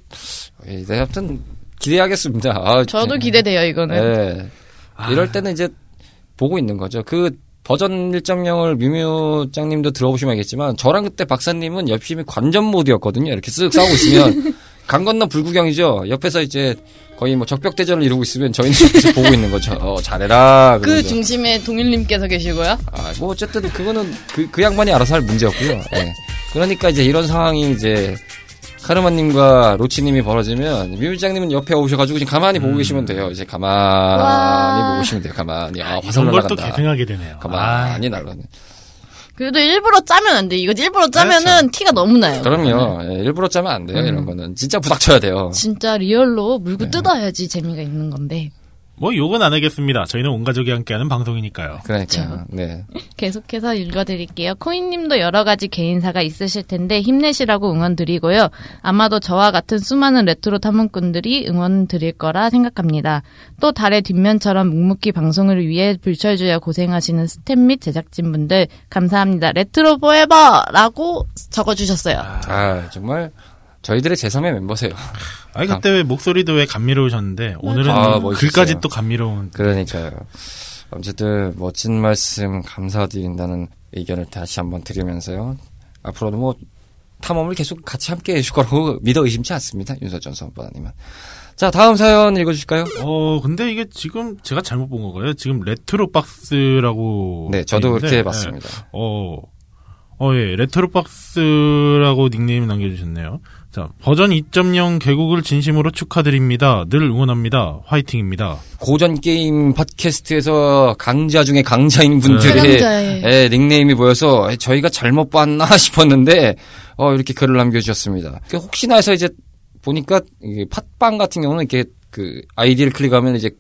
예, 네, 아무튼, 기대하겠습니다. 아, 저도 진- 기대돼요 이거는. 예. 이럴 때는 이제, 보고 있는 거죠. 그, 버전 1.0을 뮤뮤짱님도 들어보시면 알겠지만, 저랑 그때 박사님은 열심히 관전 모드였거든요. 이렇게 쓱 싸우고 있으면, <laughs> 강 건너 불구경이죠. 옆에서 이제, 거의 뭐 적벽대전을 이루고 있으면 저희는 옆에서 보고 있는 거죠. 어, 잘해라. 그 그러면서. 중심에 동일님께서 계시고요. 아, 뭐 어쨌든 그거는 그, 그 양반이 알아서 할 문제였고요. 예. 그러니까 이제 이런 상황이 이제 카르마님과 로치님이 벌어지면 뮤미장님은 옆에 오셔가지고 지금 가만히 보고 계시면 돼요. 이제 가만히 와. 보고 계시면 돼요. 가만히 아 화살 이런 걸 또. 계승하게 되네요. 아, 가만히 날라네. 그래도 일부러 짜면 안 돼. 이거 일부러 짜면은 티가 너무 나요. 그럼요. 예, 일부러 짜면 안 돼요. 음. 이런 거는 진짜 부닥쳐야 돼요. 진짜 real로 물고 네. 뜯어야지 재미가 있는 건데. 뭐 욕은 안 하겠습니다. 저희는 온 가족이 함께하는 방송이니까요. 그러니까 네. <laughs> 계속해서 읽어드릴게요. 코인님도 여러 가지 개인사가 있으실 텐데 힘내시라고 응원 드리고요. 아마도 저와 같은 수많은 레트로 탐험꾼들이 응원 드릴 거라 생각합니다. 또 달의 뒷면처럼 묵묵히 방송을 위해 불철주야 고생하시는 스탭 및 제작진분들 감사합니다. 레트로 forever라고 적어주셨어요. 아 정말 저희들의 제3의 멤버세요. 아니 그때 왜 목소리도 왜 감미로우셨는데 오늘은 아, 멋있었어요. 글까지 또 감미로운. 그러니까요. 어쨌든 멋진 말씀 감사드린다는 의견을 다시 한번 드리면서요. 앞으로도 뭐 탐험을 계속 같이 함께 해줄 거라고 믿어 의심치 않습니다. 윤서전 선보다님은. 자 다음 사연 읽어주실까요? 어 근데 이게 지금 제가 잘못 본 건가요? 지금 레트로 박스라고. 네, 저도 돼 있는데, 그렇게 예. 봤습니다. 어, 어, 예, 레트로 박스라고 닉네임 남겨주셨네요. 자, 버전 2.0 개국을 진심으로 축하드립니다. 늘 응원합니다. 화이팅입니다. 고전 게임 팟캐스트에서 강자 중에 강자인 분들의 최강자의. 예, 닉네임이 보여서 저희가 잘못 봤나 <laughs> 싶었는데 어, 이렇게 글을 남겨주셨습니다. 그 혹시나 해서 이제 보니까 팟빵 같은 경우는 이렇게 그 아이디를 클릭하면 이제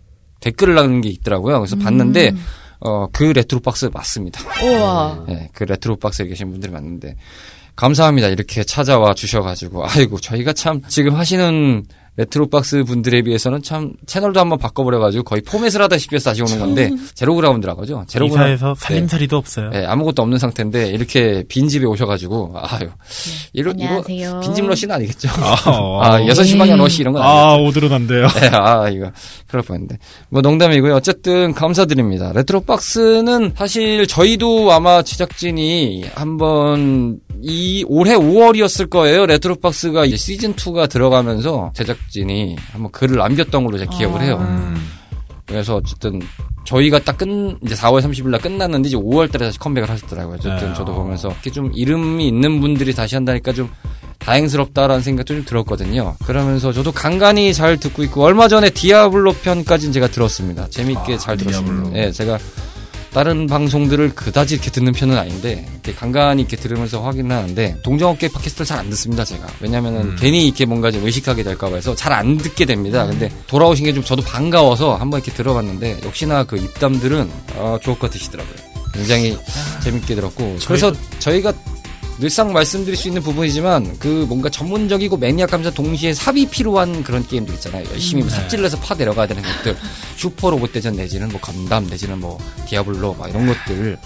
댓글을 남는 게 있더라고요. 그래서 봤는데 어, 그 레트로 박스 맞습니다. 우와. 예, 그 레트로 박스에 계신 분들이 맞는데 감사합니다. 이렇게 찾아와 주셔가지고 아이고 저희가 참 지금 하시는 레트로 박스 분들에 비해서는 참 채널도 한번 바꿔버려가지고 거의 포맷을 하다시피 해서 다시 오는 건데 zero ground라고 하죠. zero ground. 이사에서 살림살이도 없어요. 예, 아무것도 없는 상태인데 이렇게 빈집에 오셔가지고 아유 이러 이거 안녕하세요. 빈집 러시는 아니겠죠? 아, <laughs> 아 여섯 시 방향 러시 이런 건 아니겠죠? 아, 오늘은 안 돼요. 네, 아, 이거, 그럴 뻔했는데. 뭐, 농담이고요. 어쨌든, 감사드립니다. 레트로박스는 사실 저희도 아마 제작진이 한번, 이, 올해 5월이었을 거예요. 레트로박스가 이제 시즌2가 들어가면서 제작진이 한번 글을 남겼던 걸로 제가 기억을 해요. 음. 그래서 어쨌든, 저희가 딱 끝, 이제 4월 30일 날 끝났는데, 이제 5월 달에 다시 컴백을 하셨더라고요. 어쨌든 네. 저도 보면서, 이렇게 좀 이름이 있는 분들이 다시 한다니까 좀, 다행스럽다라는 생각도 좀 들었거든요. 그러면서 저도 간간히 잘 듣고 있고 얼마 전에 디아블로 편까지는 제가 들었습니다. 재밌게 아, 잘 들었습니다. 디아블로. 예, 제가 다른 방송들을 그다지 이렇게 듣는 편은 아닌데 이렇게 간간히 이렇게 들으면서 확인하는데 동정업계 팟캐스트를 잘 안 듣습니다 제가. 왜냐면은 음. 괜히 이렇게 뭔가 좀 의식하게 될까봐 해서 잘 안 듣게 됩니다. 근데 돌아오신 게 좀 저도 반가워서 한번 이렇게 들어봤는데 역시나 그 입담들은 어, 좋을 것 같으시더라고요. 굉장히 재밌게 들었고 그래서 저희가 늘상 말씀드릴 수 있는 부분이지만 그 뭔가 전문적이고 매니악하면서 동시에 삽이 필요한 그런 게임들 있잖아요. 열심히 뭐 삽질러서 파 내려가야 되는 것들, 슈퍼 로봇 대전 내지는 뭐 건담 내지는 뭐 디아블로 막 이런 것들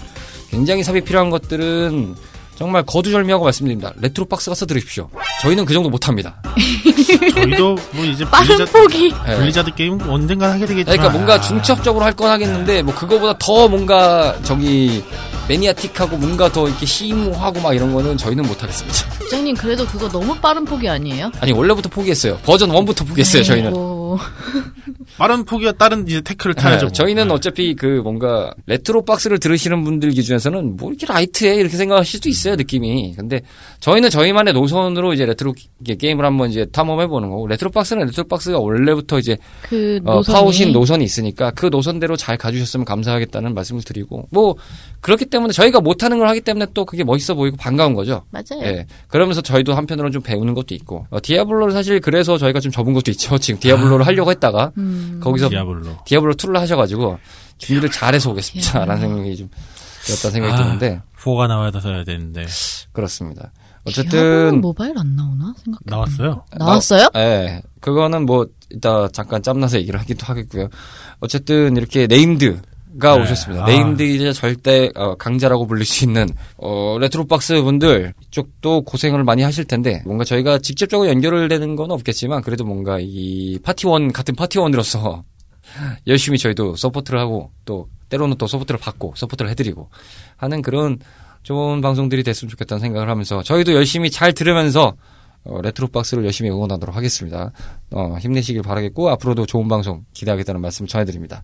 굉장히 삽이 필요한 것들은 정말 거두절미하고 말씀드립니다. 레트로 박스 가서 들으십시오. 저희는 그 정도 못합니다. <laughs> 저희도 뭐 이제 빠른 블리자드, 포기. 예. 블리자드 게임 언젠간 하게 되겠지만. 그러니까 뭔가 아, 중첩적으로 할 건 하겠는데 뭐 그거보다 더 뭔가 저기 매니아틱하고 뭔가 더 이렇게 심오하고 막 이런 거는 저희는 못하겠습니다. 국장님 그래도 그거 너무 빠른 포기 아니에요? 아니 원래부터 포기했어요. 버전 1부터 포기했어요. 저희는. 아이고. <laughs> 빠른 포기와 다른 이제 태클을 타야죠. 네, 뭐. 저희는 네. 어차피 그 뭔가 레트로 박스를 들으시는 분들 기준에서는 뭐 이렇게 light해 이렇게 생각하실 수도 있어요 느낌이. 근데 저희는 저희만의 노선으로 이제 레트로 게- 게임을 한번 이제 탐험해 보는 거고 레트로 박스는 레트로 박스가 원래부터 이제 그 어, 파오신 노선이 있으니까 그 노선대로 잘 가주셨으면 감사하겠다는 말씀을 드리고 뭐 그렇기 때문에 저희가 못하는 걸 하기 때문에 또 그게 멋있어 보이고 반가운 거죠. 맞아요. 예. 그러면서 저희도 한편으로는 좀 배우는 것도 있고 어, 디아블로를 사실 그래서 저희가 좀 접은 것도 있죠. 지금 디아블로를 하려고 했다가 음. 거기서 디아블로. 디아블로 2를 하셔가지고 준비를 잘해서 오겠습니다라는 생각이 좀 들었다는 생각이 아. 드는데 4가 나와서 해야 되는데 그렇습니다. 어쨌든 모바일 안 나오나 생각. 나왔어요. 나왔어요? 예, 그거는 뭐 이따 잠깐 짬나서 얘기를 하기도 하겠고요. 어쨌든 이렇게 named가 네. 오셨습니다. 아. named 이제 절대 어, 강자라고 불릴 수 있는 어, 레트로 박스 분들 이쪽도 고생을 많이 하실 텐데 뭔가 저희가 직접적으로 연결을 되는 건 없겠지만 그래도 뭔가 이 파티원 같은 파티원으로서 <laughs> 열심히 저희도 support를 하고 또 때로는 또 support를 받고 support를 해드리고 하는 그런 좋은 방송들이 됐으면 좋겠다는 생각을 하면서 저희도 열심히 잘 들으면서 어, 레트로 박스를 열심히 응원하도록 하겠습니다. 어, 힘내시길 바라겠고 앞으로도 좋은 방송 기대하겠다는 말씀 전해드립니다.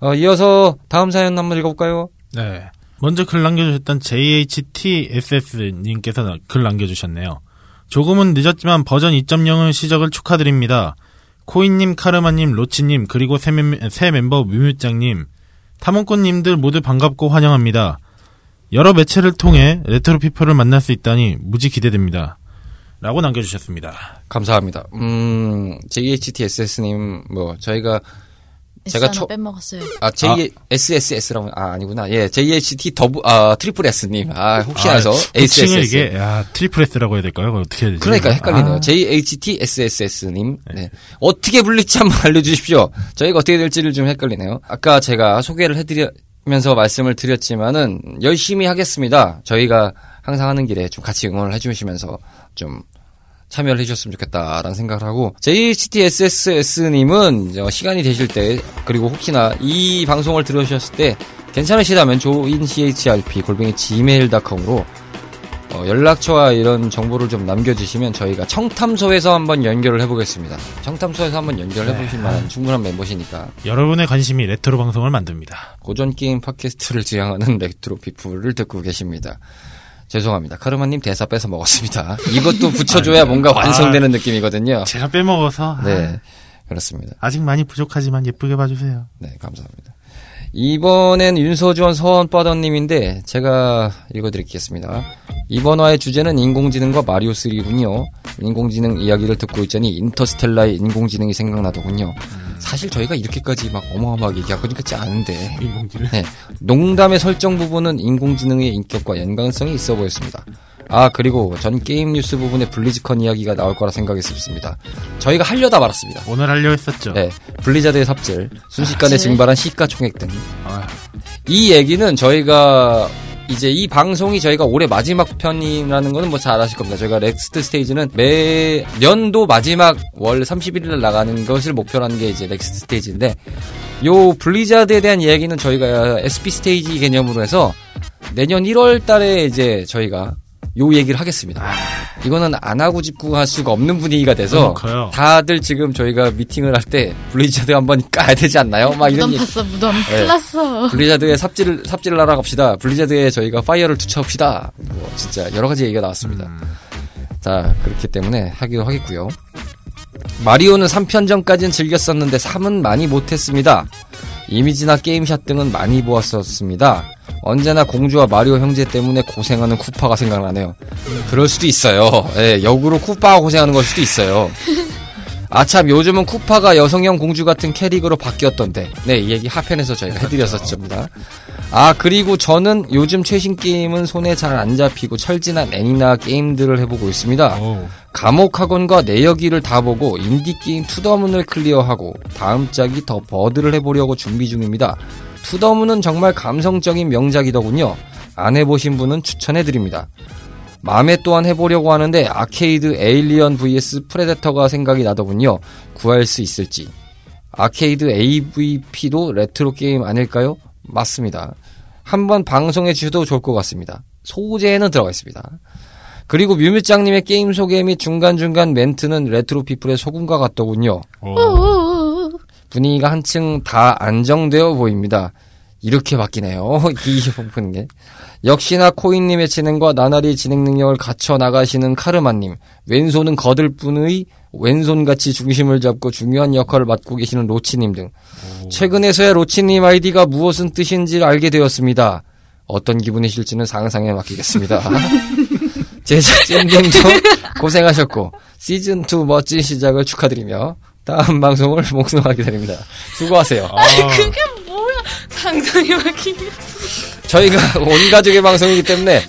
어, 이어서 다음 사연 한번 읽어볼까요? 네. 먼저 글 남겨주셨던 JHTSS님께서 글 남겨주셨네요. 조금은 늦었지만 버전 2.0을 시작을 축하드립니다. 코인님, 카르마님, 로치님, 그리고 새, 멤, 새 멤버 뮤뮤짱님, 탐험꾼님들 모두 반갑고 환영합니다. 여러 매체를 통해 레트로 피플을 만날 수 있다니 무지 기대됩니다. 라고 남겨주셨습니다. 감사합니다. 음, JHTSS님, 뭐, 저희가, 제가 초- 빼먹었어요. 아, JSSS라고, 아, 아니구나. 예, JHT double, 아, triple S님. 아, 혹시나 해서, 호칭을 SSS. 이게, 야, triple S라고 해야 될까요? 어떻게 해야 되지? 그러니까 헷갈리네요. 아, JHTSSS님. 네. 어떻게 불릴지 한번 <laughs> 알려주십시오. 저희가 어떻게 될지를 좀 헷갈리네요. 아까 제가 소개를 해드리면서 말씀을 드렸지만은 열심히 하겠습니다. 저희가 항상 하는 길에 좀 같이 응원을 해주시면서 좀 참여를 해주셨으면 좋겠다라는 생각을 하고 JHTSSS님은 어, 시간이 되실 때 그리고 혹시나 이 방송을 들으셨을 때 괜찮으시다면 조인CHRP 골뱅이 gmail.com으로 어, 연락처와 이런 정보를 좀 남겨주시면 저희가 청탐소에서 한번 연결을 해보겠습니다. 청탐소에서 한번 연결을 해보실 만한 충분한 멤버시니까 여러분의 관심이 레트로 방송을 만듭니다. 고전 게임 팟캐스트를 지향하는 레트로 피플을 듣고 계십니다. 죄송합니다. 카르마님 대사 뺏어 먹었습니다. 이것도 붙여줘야 뭔가 완성되는 느낌이거든요. 제가 빼먹어서 아, 네, 그렇습니다. 아직 많이 부족하지만 예쁘게 봐주세요. 네, 감사합니다. 이번엔 윤서주원 서원빠더님인데 제가 읽어드리겠습니다. 이번 화의 주제는 인공지능과 마리오3군요. 인공지능 이야기를 듣고 있자니 인터스텔라의 인공지능이 생각나더군요. 사실 저희가 이렇게까지 막 어마어마하게 얘기하고 있지 않은데 인공지능. 네, 농담의 설정 부분은 인공지능의 인격과 연관성이 있어 보였습니다. 아 그리고 전 게임 뉴스 부분에 블리즈컨 이야기가 나올 거라 생각했습니다. 저희가 하려다 말았습니다. 오늘 하려 했었죠. 네, 블리자드의 삽질, 순식간에 삽질. 증발한 시가총액 등. 아, 이 얘기는 저희가 이제 이 방송이 저희가 올해 마지막 편이라는 거는 뭐 잘 아실 겁니다. 저희가 next stage는 매 년도 마지막 월 31일 나가는 것을 목표로 하는 게 이제 next stage인데 요 블리자드에 대한 이야기는 저희가 SP stage 개념으로 해서 내년 1월 달에 이제 저희가 요 얘기를 하겠습니다. 이거는 안 하고 짚고 할 수가 없는 분위기가 돼서 커요. 다들 지금 저희가 미팅을 할 때 블리자드 한번 <laughs> 까야 되지 않나요? 막 이런 무덤 얘기. 팠어 무덤. 네. 큰일 났어. 블리자드의 삽질을 삽질을 하러 갑시다. 블리자드에 저희가 파이어를 투척합시다. 뭐 진짜 여러 가지 얘기가 나왔습니다. 음. 자 그렇기 때문에 하기도 하겠고요. 마리오는 3편 전까지는 즐겼었는데 3은 많이 못했습니다. 이미지나 게임샷 등은 많이 보았었습니다. 언제나 공주와 마리오 형제 때문에 고생하는 쿠파가 생각나네요. 그럴 수도 있어요. 예, 역으로 쿠파가 고생하는 걸 수도 있어요. <laughs> 아참 요즘은 쿠파가 여성형 공주 같은 캐릭으로 바뀌었던데 네 이 얘기 하편에서 저희가 해드렸었습니다 아 그리고 저는 요즘 최신 게임은 손에 잘 안 잡히고 철진한 애니나 게임들을 해보고 있습니다 오, 감옥학원과 내역기를 다 보고 인디게임 To the Moon을 클리어하고 다음 짝이 더 버드를 해보려고 준비 중입니다 To the Moon은 정말 감성적인 명작이더군요 안 해보신 분은 추천해드립니다 마음에 또한 해보려고 하는데 아케이드 에일리언 vs 프레데터가 생각이 나더군요. 구할 수 있을지. 아케이드 AVP도 레트로 게임 아닐까요? 맞습니다. 한번 방송해 주셔도 좋을 것 같습니다. 소재에는 들어가 있습니다. 그리고 뮤뮤짱님의 게임 소개 및 중간중간 멘트는 레트로 피플의 소금과 같더군요. 오. 오, 분위기가 한층 다 안정되어 보입니다. 이렇게 바뀌네요. <laughs> 이 보는 게. 역시나 코인님의 진행과 나날이 진행 능력을 갖춰 나가시는 카르마님. 왼손은 거들 뿐의 왼손같이 중심을 잡고 중요한 역할을 맡고 계시는 로치님 등. 최근에서야 로치님 아이디가 무엇은 뜻인지 알게 되었습니다. 어떤 기분이실지는 상상에 맡기겠습니다. <laughs> 제작진님도 <laughs> 고생하셨고 시즌2 멋진 시작을 축하드리며 다음 방송을 목송하게 됩니다. 수고하세요. 아, 그게 뭐야? 상상이 막히게. 저희가 온 가족의 방송이기 때문에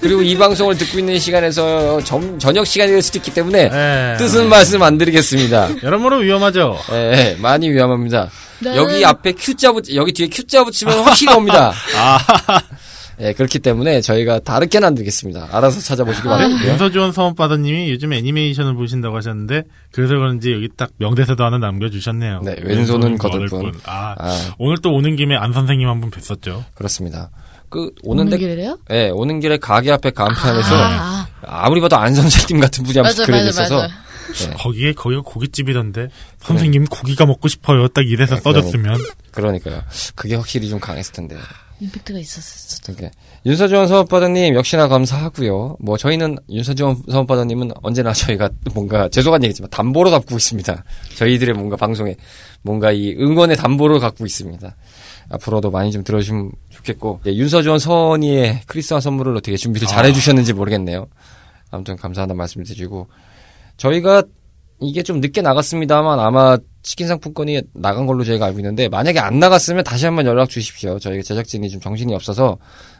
그리고 이 방송을 듣고 있는 시간에서 점- 저녁 시간이 될 수도 있기 때문에 예. 뜻은 말씀 안 드리겠습니다. 여러모로 위험하죠. 예, 예, 많이 위험합니다. 나는- 여기 앞에 Q자 붙 여기 뒤에 Q자 붙이면 확실히 옵니다. <laughs> 예, 그렇기 때문에 저희가 다르게는 안 드리겠습니다. 알아서 찾아보시기 바랍니다. 윤서주원 서원바다님이 요즘 애니메이션을 보신다고 하셨는데 그래서 그런지 여기 딱 명대사도 하나 남겨주셨네요. 네, 왼손은 거들 뿐. 아, 아. 오늘 또 오는 김에 안 선생님 한 분 뵀었죠. 그렇습니다. 그 오는 오는데 길이래요? 예, 오는 길에 가게 앞에 간판에서 아, 아, 무리 봐도 안 선생님 같은 분이 한번 그려져 있어서 맞아. 거기에 거기가 고깃집이던데 선생님 고기가 먹고 싶어요. 딱 이래서 네, 써줬으면 그러니까요. 그게 확실히 좀 강했을 텐데. 임팩트가 있었어. 그러니까 윤서주원 사업바다님 역시나 감사하고요. 뭐 저희는 윤서주원 사업바다님은 언제나 저희가 뭔가 죄송한 얘기지만 담보로 갖고 있습니다. 저희들의 뭔가 방송에 뭔가 이 응원의 담보를 갖고 있습니다. 앞으로도 많이 좀 들어주시면 좋겠고 예, 윤서주원 서원이의 크리스마스 선물을 어떻게 준비를 잘 해주셨는지 모르겠네요. 아무튼 감사하다는 말씀 드리고 저희가 이게 좀 늦게 나갔습니다만 아마 치킨 상품권이 나간 걸로 저희가 알고 있는데 만약에 안 나갔으면 다시 한번 연락 주십시오. 저희 제작진이 좀 정신이 없어서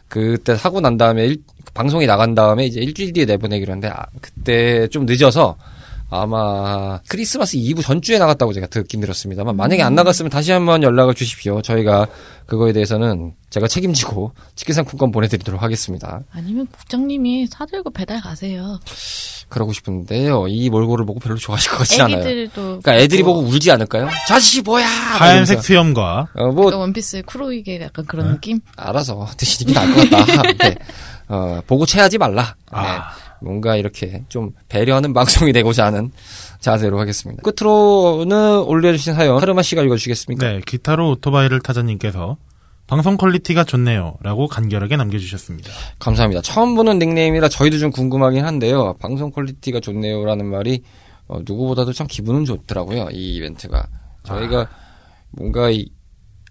그때 하고 난 다음에 일- 방송이 나간 다음에 이제 일주일 뒤에 내보내기로 했는데 아, 그때 좀 늦어서 아마 크리스마스 이브 전주에 나갔다고 제가 듣긴 들었습니다만 만약에 안 나갔으면 다시 한번 연락을 주십시오. 저희가 그거에 대해서는 제가 책임지고 치킨 상품권 보내드리도록 하겠습니다. 아니면 국장님이 사들고 배달 가세요. 그러고 싶은데요. 이 몰골을 보고 별로 좋아하실 것 같지 않아요. 애기들도. 그러니까 애들이 보고 울지 않을까요? 자식이 뭐야! 하얀색. 수염과 어, 뭐 원피스 쿠로이게 약간 그런 느낌? 알아서 드시는 게 나을 것 같다. <laughs> 네. 어, 보고 체하지 말라. 아. 네. 뭔가 이렇게 좀 배려하는 <laughs> 방송이 되고자 하는 자세로 하겠습니다. 끝으로는 올려주신 사연 하르마 씨가 읽어주시겠습니까? 네 기타로 오토바이를 타자님께서 방송 퀄리티가 좋네요. 라고 간결하게 남겨주셨습니다. 감사합니다. 처음 보는 닉네임이라 저희도 좀 궁금하긴 한데요. 방송 퀄리티가 좋네요 라는 말이 어, 누구보다도 참 기분은 좋더라고요. 이 이벤트가 저희가 뭔가 이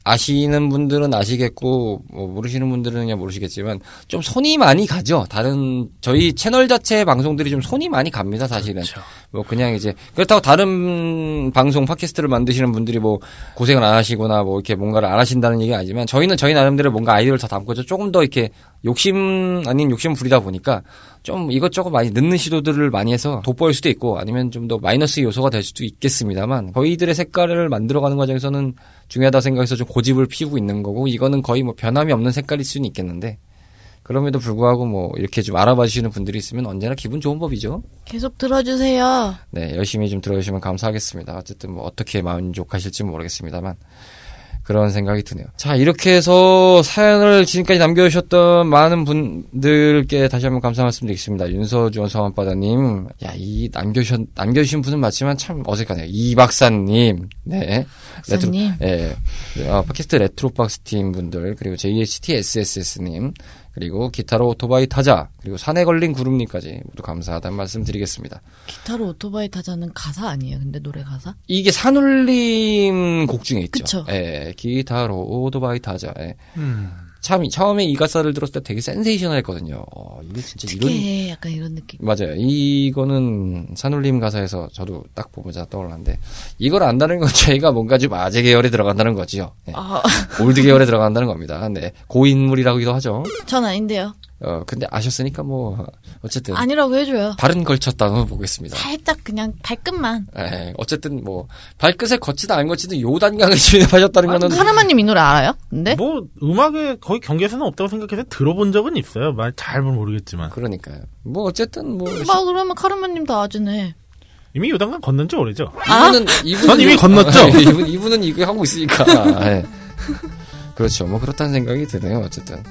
아시는 분들은 아시겠고 뭐 모르시는 분들은 그냥 모르시겠지만 좀 손이 많이 가죠. 다른 저희 채널 자체의 방송들이 좀 손이 많이 갑니다. 사실은 뭐 그냥 이제 그렇다고 다른 방송 팟캐스트를 만드시는 분들이 뭐 고생을 안 하시거나 뭐 이렇게 뭔가를 안 하신다는 얘기가 아니지만 저희는 저희 나름대로 뭔가 아이디어를 다 담고서 조금 더 이렇게 욕심 아닌 욕심 부리다 보니까 좀 이것저것 많이 넣는 시도들을 많이 해서 돋보일 수도 있고 아니면 좀 더 마이너스 요소가 될 수도 있겠습니다만 저희들의 색깔을 만들어가는 과정에서는 중요하다 생각해서 좀 고집을 피우고 있는 거고 이거는 거의 뭐 변함이 없는 색깔일 수는 있겠는데 그럼에도 불구하고 뭐 이렇게 좀 알아봐 주시는 분들이 있으면 언제나 기분 좋은 법이죠. 계속 들어주세요. 네, 열심히 좀 들어주시면 감사하겠습니다. 어쨌든 뭐 어떻게 만족하실지 모르겠습니다만 그런 생각이 드네요. 자, 이렇게 해서 사연을 지금까지 남겨주셨던 많은 분들께 다시 한번 감사 말씀드리겠습니다. 윤서주원 서원바다님, 야, 이 남겨주신, 남겨주신 분은 맞지만 참 어색하네요. 이 박사님, 네. 박사님. 예. 어, 팟캐스트 레트로박스 팀 분들, 그리고 JHTSSS님, 그리고 기타로 오토바이 타자, 그리고 산에 걸린 구름님까지 모두 감사하다는 말씀 드리겠습니다. 기타로 오토바이 타자는 가사 아니에요? 근데 노래 가사? 이게 산울림 곡 중에 있죠. 그쵸. 예, 기타로 오토바이 타자. 예. 음. 참 처음에 이 가사를 들었을 때 되게 sensational했거든요. 어, 이게 진짜 이런. 약간 이런 느낌. 맞아요. 이거는 산울림 가사에서 저도 딱 보면서 떠올랐는데 이걸 안다는 건 <laughs> 저희가 뭔가 좀 아재 계열에 들어간다는 거지요. 예. 아, old 계열에 들어간다는 겁니다. 네. 고인물이라고도 하죠. 전 아닌데요. 어, 근데 아셨으니까 뭐 어쨌든 아니라고 해줘요. 발은 걸쳤다고 보겠습니다. 살짝 그냥 발끝만. 예, 어쨌든 뭐 발끝에 거치든 안 거치든 요단강을 <laughs> 진입하셨다는 거는 카르마님 이 노래 알아요? 근데? 뭐 음악에 거의 경계선은 없다고 생각해서 들어본 적은 있어요. 말 잘 모르겠지만 그러니까요. 뭐 어쨌든 뭐 막 그러면 카르마님도 아주네. 이미 요단강 건넌 지 오래죠. 이분은 이분은 전 이미 요- 건넜죠? 아, 이분 이분은 이거 하고 있으니까. 예. 그렇죠. 뭐 그렇다는 생각이 드네요. 어쨌든.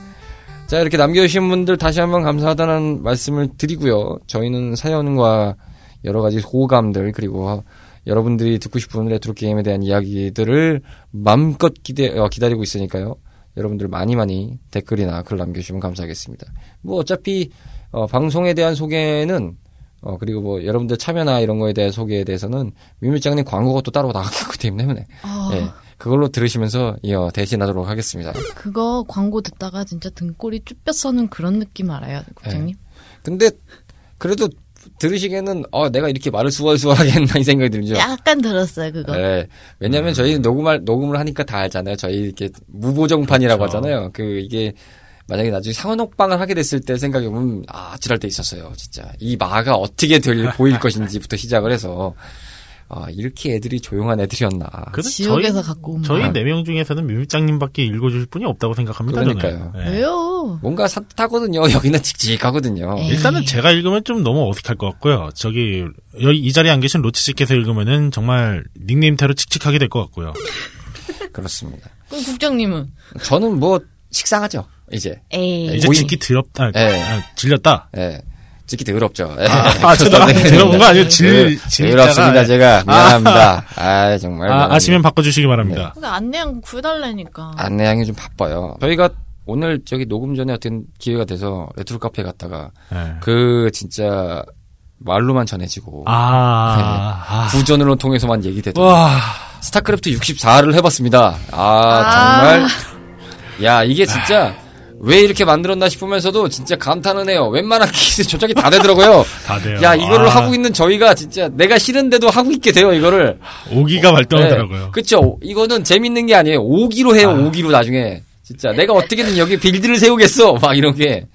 자 이렇게 남겨주신 분들 다시 한번 감사하다는 말씀을 드리고요. 저희는 사연과 여러 가지 호감들 그리고 여러분들이 듣고 싶은 레트로 게임에 대한 이야기들을 마음껏 기대, 어, 기다리고 있으니까요. 여러분들 많이 많이 댓글이나 글 남겨주시면 감사하겠습니다. 뭐 어차피 어, 방송에 대한 소개는 어, 그리고 뭐 여러분들 참여나 이런 거에 대한 소개에 대해서는 미밀장님 광고가 또 따로 나가기 때문에 아, 예, 그걸로 들으시면서 이어 대신하도록 하겠습니다. 그거 광고 듣다가 진짜 등골이 쭈뼛 서는 그런 느낌 알아요, 국장님? 근데 그래도 들으시기에는 어 내가 이렇게 말을 수월수월하게 했나 이 생각이 들죠. 약간 들었어요, 그거. 네. 왜냐면 저희는 녹음할, 녹음을 하니까 다 알잖아요. 저희 이렇게 무보정판이라고 그렇죠. 하잖아요. 그 이게 만약에 나중에 상업방을 하게 됐을 때 생각해 보면 아, 아찔할 때 있었어요. 진짜. 이 마가 어떻게 될, 보일 <laughs> 것인지부터 시작을 해서 아, 이렇게 애들이 조용한 애들이었나. 지옥에서 저희, 갖고 온 저희 말. 네명 중에서는 뮤장님밖에 읽어줄 분이 없다고 생각합니다. 그러니까요. 네. 왜요? 뭔가 산뜻하거든요. <laughs> 여기는 칙칙하거든요. 에이. 일단은 제가 읽으면 좀 너무 어색할 것 같고요. 저기 여기 이 자리에 안 계신 로치 씨께서 읽으면은 정말 닉네임대로 칙칙하게 될 것 같고요. <laughs> 그렇습니다. 그럼 국장님은? 저는 뭐 식상하죠. 이제. 에이. 이제 모임. 듣기 더럽다, 네. 아, 질렸다. 예. 듣기 더럽죠. 예. 아, <laughs> 저도 들어본 거 아니에요? 질, 질. 더럽습니다. 제가 미안합니다. 아, 정말. 아. 아시면 바꿔주시기 바랍니다. 그러니까 안내한 구해달라니까. 안내양이 좀 바빠요. 저희가 오늘 저기 녹음 전에 어떤 기회가 돼서 레트로 카페 갔다가 네. 그 진짜 말로만 전해지고 아, 아. 구전으로 통해서만 얘기되던 와, 스타크래프트 64를 해봤습니다. 아, 정말 야 이게 진짜 왜 이렇게 만들었나 싶으면서도 진짜 감탄은 해요. 웬만한 <laughs> 기술 조작이 다 되더라고요. <laughs> 다 돼요. 야 이거를 아, 하고 있는 저희가 진짜 내가 싫은데도 하고 있게 돼요 이거를. 오기가 발동하더라고요. 네, 그쵸. 이거는 재밌는 게 아니에요. 오기로 해요, 오기로 나중에. 진짜 내가 어떻게든 여기 빌드를 세우겠어. <laughs> 막 이런 게.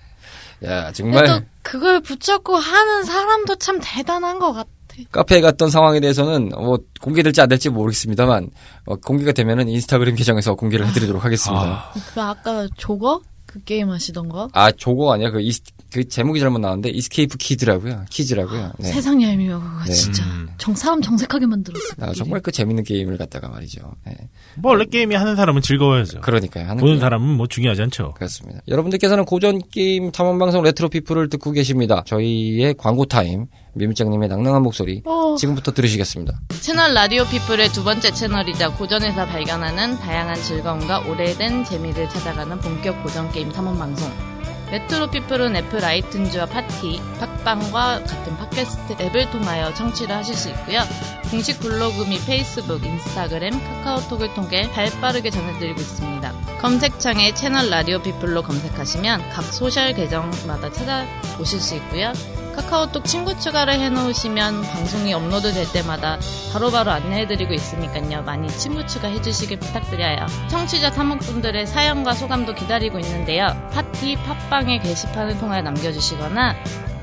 야, 정말 또 그걸 붙잡고 하는 사람도 참 대단한 것 같아. 카페에 갔던 상황에 대해서는 뭐 공개될지 안 될지 모르겠습니다만 어, 공개가 되면은 인스타그램 계정에서 공개를 해드리도록 하겠습니다. 그 아까 조거? 그 게임 하시던 거? 아, 조거 아니야? 그, 이스, 그 제목이 잘못 나왔는데 Escape Kid라고요. Kids라고요. 네. 세상 얄미워, 그거 네. 진짜. 음. 정, 사람 정색하게 만들었어. 아, 정말 그 재밌는 게임을 갖다가 말이죠. 네. 뭐 원래 게임이 하는 사람은 즐거워야죠. 그러니까요. 하는 보는 게- 사람은 뭐 중요하지 않죠. 그렇습니다. 여러분들께서는 고전 게임 탐험 방송 레트로 피플을 듣고 계십니다. 저희의 광고 타임, 뮤뮤짱님의 낭낭한 목소리 어, 지금부터 들으시겠습니다. 채널 라디오 피플의 두 번째 채널이자 고전에서 발견하는 다양한 즐거움과 오래된 재미를 찾아가는 본격 고전 게임 탐험 방송. 레트로 피플은 애플 아이튠즈와 파티, 팟빵과 같은 팟캐스트 앱을 통하여 청취를 하실 수 있고요. 공식 블로그 및 페이스북, 인스타그램, 카카오톡을 통해 발빠르게 전해드리고 있습니다. 검색창에 채널 라디오 피플로 검색하시면 각 소셜 계정마다 찾아보실 수 있고요. 카카오톡 친구 추가를 해놓으시면 방송이 업로드 될 때마다 바로바로 안내해드리고 있으니까요. 많이 친구 추가해주시길 부탁드려요. 청취자 탐험분들의 사연과 소감도 기다리고 있는데요. 파티 팟빵의 게시판을 통해 남겨주시거나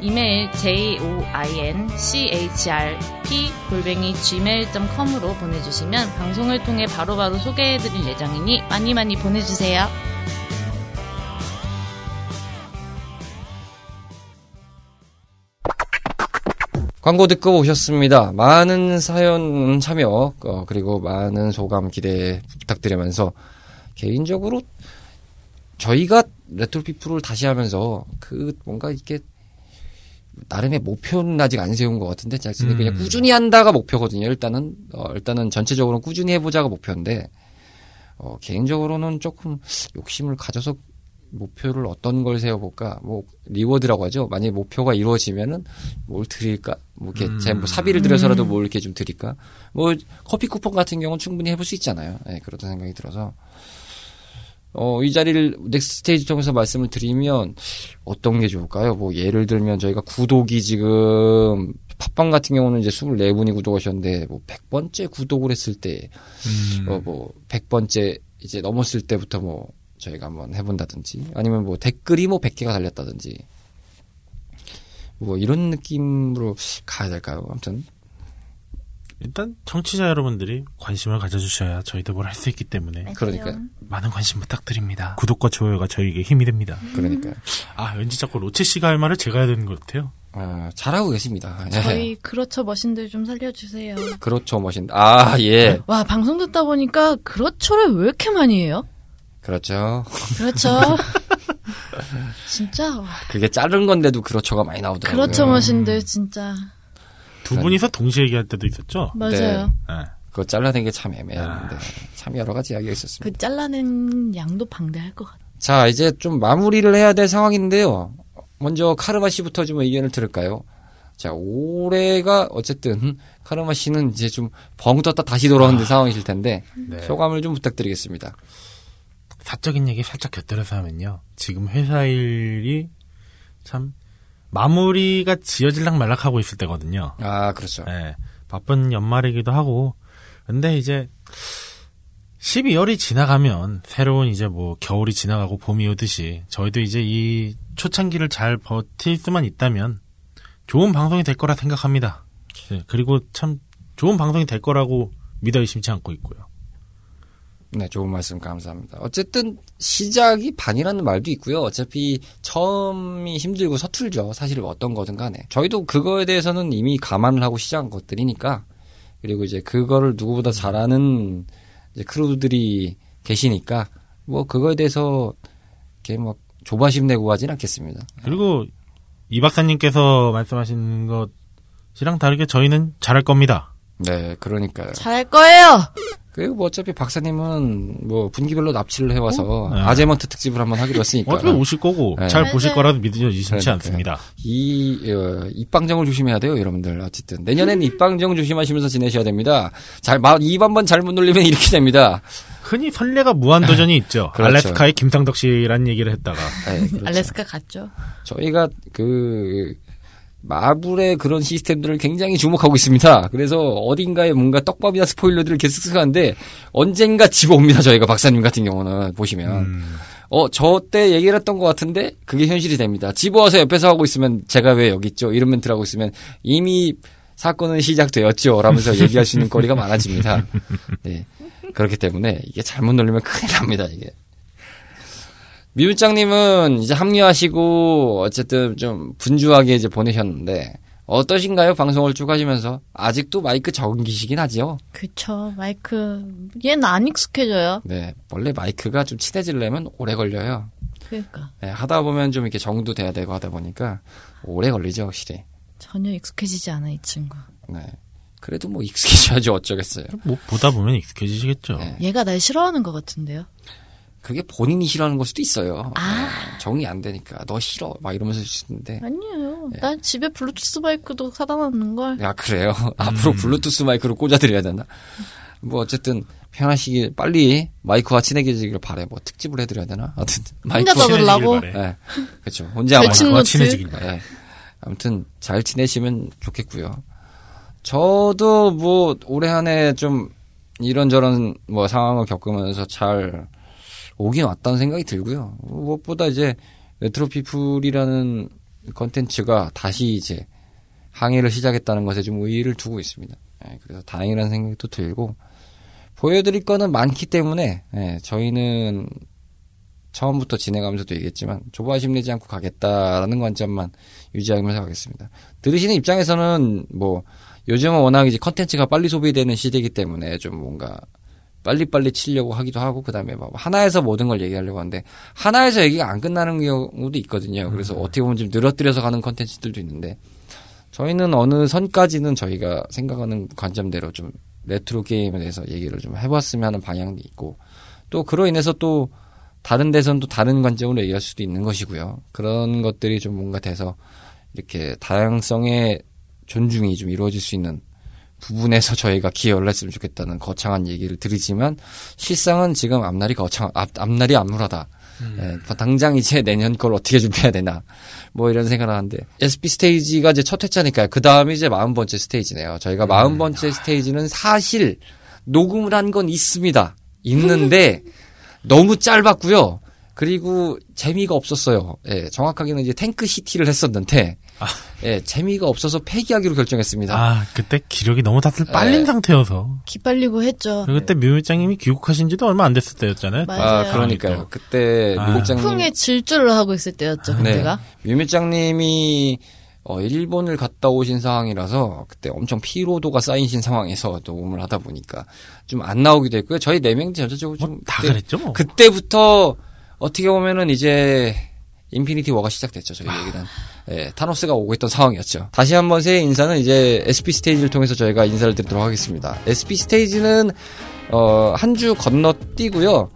이메일 joinchrp 골뱅이 gmail.com으로 보내주시면 방송을 통해 바로바로 소개해드릴 예정이니 많이 많이 보내주세요. 광고 듣고 오셨습니다. 많은 사연 참여 어, 그리고 많은 소감 기대 부탁드리면서 개인적으로 저희가 레트로 피플을 다시 하면서 그 뭔가 이렇게 나름의 목표는 아직 안 세운 것 같은데 잭슨이 음. 그냥 꾸준히 한다가 목표거든요. 일단은 어, 일단은 전체적으로 꾸준히 해보자가 목표인데 어, 개인적으로는 조금 욕심을 가져서 목표를 어떤 걸 세워볼까? 뭐 reward라고 하죠. 만약에 목표가 이루어지면은 뭘 드릴까? 뭐 이렇게 음. 제 뭐 사비를 들여서라도 뭘 이렇게 좀 드릴까? 뭐 커피 쿠폰 같은 경우는 충분히 해볼 수 있잖아요. 예, 그렇다는 생각이 들어서 어, 이 자리를 next stage 통해서 말씀을 드리면 어떤 게 좋을까요? 뭐 예를 들면 저희가 구독이 지금 팟빵 같은 경우는 이제 24분이 구독하셨는데 뭐 100번째 구독을 했을 때 음. 어, 뭐 100번째 이제 넘었을 때부터 뭐 저희가 한번 해 본다든지 아니면 뭐 댓글이 뭐 100개가 달렸다든지 뭐 이런 느낌으로 가야 될까요? 아무튼 일단 청취자 여러분들이 관심을 가져주셔야 저희도 뭘 할 수 있기 때문에 그러니까요. 많은 관심 부탁드립니다. 구독과 좋아요가 저희에게 힘이 됩니다. 그러니까요. 아 왠지 자꾸 로체 씨가 할 말을 제가 해야 되는 것 같아요. 아, 잘하고 계십니다. 예. 저희 그렇죠 머신들 좀 살려주세요. 그렇죠, 멋진. 아, 예. 와 방송 듣다 보니까 그렇죠를 왜 이렇게 많이 해요? 그렇죠. 그렇죠. <laughs> 진짜 와, 그게 자른 건데도 그렇죠가 많이 나오더라고요. 그렇죠 머신들 진짜 두 분이서 동시에 얘기할 때도 있었죠. 맞아요. 네. 그거 잘라낸 게 참 애매했는데 참 여러 가지 이야기가 있었습니다. 그 잘라낸 양도 방대할 것 같아요. 자, 이제 좀 마무리를 해야 될 상황인데요. 먼저 카르마 씨부터 좀 의견을 들을까요? 자, 올해가 어쨌든 카르마 씨는 이제 좀 벙 떴다 다시 돌아오는 상황이실 텐데 네. 소감을 좀 부탁드리겠습니다. 사적인 얘기 살짝 곁들여서 하면요. 지금 회사 일이 참 마무리가 지어질락 말락하고 있을 때거든요. 아, 그렇죠. 네, 바쁜 연말이기도 하고. 근데 이제 12월이 지나가면 새로운 이제 뭐 겨울이 지나가고 봄이 오듯이 저희도 이제 이 초창기를 잘 버틸 수만 있다면 좋은 방송이 될 거라 생각합니다. 네, 그리고 참 좋은 방송이 될 거라고 믿어 의심치 않고 있고요. 네, 좋은 말씀 감사합니다. 어쨌든 시작이 반이라는 말도 있고요. 어차피 처음이 힘들고 서툴죠. 사실 어떤 거든 간에. 저희도 그거에 대해서는 이미 감안을 하고 시작한 것들이니까. 그리고 이제 그거를 누구보다 잘하는 이제 크루들이 계시니까 뭐 그거에 대해서 이렇게 막 조바심 내고 하진 않겠습니다. 그리고 이 박사님께서 말씀하신 것이랑 다르게 저희는 잘할 겁니다. 네, 그러니까요. 잘할 거예요. 그리고 뭐 어차피 박사님은 뭐 분기별로 납치를 해와서 네. 아제먼트 특집을 한번 하기로 했으니까. 어차피 오실 거고 네. 잘 보실 맞아요. 거라도 믿으셔 의심치 그러니까요. 않습니다. 이 어, 입방정을 조심해야 돼요, 여러분들. 어쨌든 내년엔 입방정 조심하시면서 지내셔야 됩니다. 잘입 한번 잘못 놀리면 이렇게 됩니다. 흔히 선례가 무한 도전이 있죠. 그렇죠. 알래스카의 김상덕 씨라는 얘기를 했다가 네, 그렇죠. 알래스카 갔죠. 저희가 그 마블의 그런 시스템들을 굉장히 주목하고 있습니다. 그래서 어딘가에 뭔가 떡밥이나 스포일러들을 계속 쓰는데 언젠가 집어옵니다. 저희가 박사님 같은 경우는 보시면 음, 어 저 때 얘기를 했던 것 같은데 그게 현실이 됩니다. 집어와서 옆에서 하고 있으면 제가 왜 여기 있죠? 이런 멘트를 하고 있으면 이미 사건은 시작되었죠. 라면서 얘기할 수 있는 거리가 많아집니다. <laughs> 네. 그렇기 때문에 이게 잘못 놀리면 큰일 납니다, 이게. 미울장님은 이제 합류하시고 어쨌든 좀 분주하게 이제 보내셨는데 어떠신가요? 방송을 쭉 하시면서 아직도 마이크 적응기시긴 하지요. 그쵸. 마이크 얘는 안 익숙해져요. 네, 원래 마이크가 좀 친해지려면 오래 걸려요. 그러니까 네, 하다 보면 좀 이렇게 정도 돼야 되고 하다 보니까 오래 걸리죠, 확실히. 전혀 익숙해지지 않아 이 친구. 네. 그래도 뭐 익숙해져야지 어쩌겠어요. 뭐 보다 보면 익숙해지시겠죠. 네. 얘가 날 싫어하는 것 같은데요. 그게 본인이 싫어하는 걸 수도 있어요. 아. 네, 정이 안 되니까 너 싫어 막 이러면서 쓰는데. 아니에요. 네. 난 집에 블루투스 마이크도 사다 놨는 걸. 야 그래요. <laughs> 앞으로 블루투스 마이크로 꽂아드려야 되나? 뭐 어쨌든 편하시길 빨리 마이크와 친해지기를 바래. 뭐 특집을 해드려야 되나? 아무튼 마이크. 혼자 바래. 네, 그렇죠. 혼자 마이크. 친구 마이크와? 친해지길 바래. 네. 아무튼 잘 지내시면 좋겠고요. 저도 뭐 올해 한 해 좀 이런저런 뭐 상황을 겪으면서 잘 오긴 왔다는 생각이 들고요. 무엇보다 이제 레트로피플이라는 컨텐츠가 다시 이제 항해를 시작했다는 것에 좀 의의를 두고 있습니다. 예, 그래서 다행이라는 생각도 들고 보여드릴 거는 많기 때문에 예, 저희는 처음부터 진행하면서도 얘기했지만 조바심 내지 않고 가겠다라는 관점만 유지하면서 가겠습니다. 들으시는 입장에서는 뭐 요즘은 워낙 이제 컨텐츠가 빨리 소비되는 시대이기 때문에 좀 뭔가 빨리빨리 치려고 하기도 하고 그다음에 뭐 하나에서 모든 걸 얘기하려고 하는데 하나에서 얘기가 안 끝나는 경우도 있거든요. 그래서 어떻게 보면 좀 늘어뜨려서 가는 컨텐츠들도 있는데 저희는 어느 선까지는 저희가 생각하는 관점대로 좀 레트로 게임에 대해서 얘기를 좀 해봤으면 하는 방향도 있고 또 그로 인해서 또 다른 데선 또 다른 관점으로 얘기할 수도 있는 것이고요. 그런 것들이 좀 뭔가 돼서 이렇게 다양성의 존중이 좀 이루어질 수 있는 부분에서 저희가 기여를 했으면 좋겠다는 거창한 얘기를 드리지만 실상은 지금 앞날이 거창 앞, 앞날이 암울하다. 예, 당장 이제 내년 걸 어떻게 준비해야 되나 뭐 이런 생각을 하는데 SP 스테이지가 이제 첫 회차니까요. 그 다음이 이제 마흔 번째 스테이지네요. 저희가 마흔 번째 스테이지는 사실 녹음을 한 건 있습니다. 있는데 <laughs> 너무 짧았고요. 그리고 재미가 없었어요. 예, 정확하게는 이제 탱크 시티를 했었는데 예, 재미가 없어서 폐기하기로 결정했습니다. 아 그때 기력이 너무 다들 빨린 네. 상태여서 기빨리고 했죠. 그때 묘일장님이 귀국하신 지도 얼마 안 됐을 때였잖아요. 맞아요. 아, 그러니까요. 그때 아. 미국장님 풍의 질주를 하고 있을 때였죠. 네. 그때가. 뮤미장님이 어, 일본을 갔다 오신 상황이라서 그때 엄청 피로도가 쌓이신 상황에서 녹음을 하다 보니까 좀 안 나오기도 했고요. 저희 네 명이 전체적으로 좀뭐다 그랬죠 뭐. 그때부터 어떻게 보면은 이제 인피니티 워가 시작됐죠. 저희 얘기는 예, 타노스가 오고 있던 상황이었죠. 다시 한번 새해 인사는 이제 SP 스테이지를 통해서 저희가 인사를 드리도록 하겠습니다. SP 스테이지는 어, 한 주 건너뛰고요.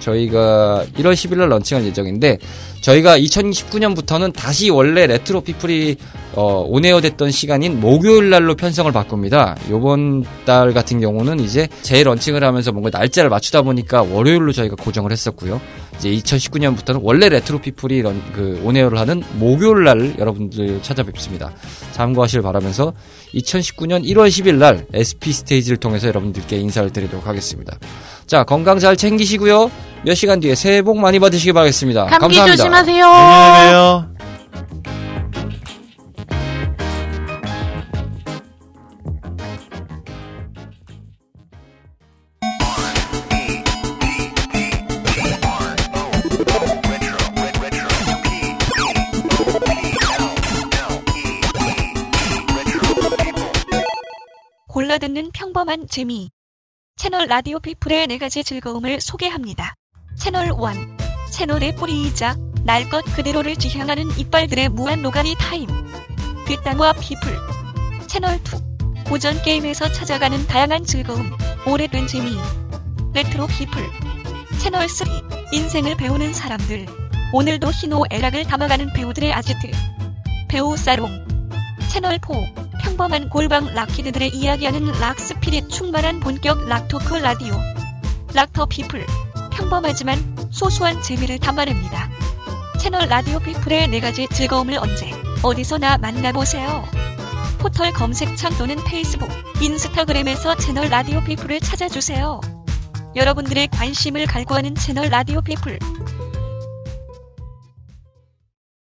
저희가 1월 10일 날 런칭할 예정인데 저희가 2019년부터는 다시 원래 레트로 피플이 어, on air 됐던 시간인 목요일 날로 편성을 바꿉니다. 요번 달 같은 경우는 이제 재런칭을 하면서 뭔가 날짜를 맞추다 보니까 월요일로 저희가 고정을 했었고요. 이제 2019년부터는 원래 레트로 피플이 런, 그 on air를 하는 목요일 날 여러분들 찾아뵙습니다. 참고하시길 바라면서 2019년 1월 10일 날 SP 스테이지를 통해서 여러분들께 인사를 드리도록 하겠습니다. 자, 건강 잘 챙기시고요. 몇 시간 뒤에 새해 복 많이 받으시기 바라겠습니다. 감기 감사합니다. 조심하세요. 안녕히 계세요. 재미. 채널 라디오 피플의 네 가지 즐거움을 소개합니다. 채널 1. 채널의 뿌리이자 날 것 그대로를 지향하는 이빨들의 무한 노가리 타임. 뒷담화 피플. 채널 2. 고전 게임에서 찾아가는 다양한 즐거움, 오래된 재미. 레트로 피플. 채널 3. 인생을 배우는 사람들. 오늘도 희노애락을 담아가는 배우들의 아지트. 배우 살롱. 채널 4. 평범한 골방 rock kid들이 이야기하는 rock spirit 충만한 본격 rock talk 라디오. 락 더 피플. 평범하지만 소소한 재미를 담아냅니다. 채널 라디오 피플의 네 가지 즐거움을 언제, 어디서나 만나보세요. 포털 검색창 또는 페이스북, 인스타그램에서 채널 라디오 피플을 찾아주세요. 여러분들의 관심을 갈구하는 채널 라디오 피플.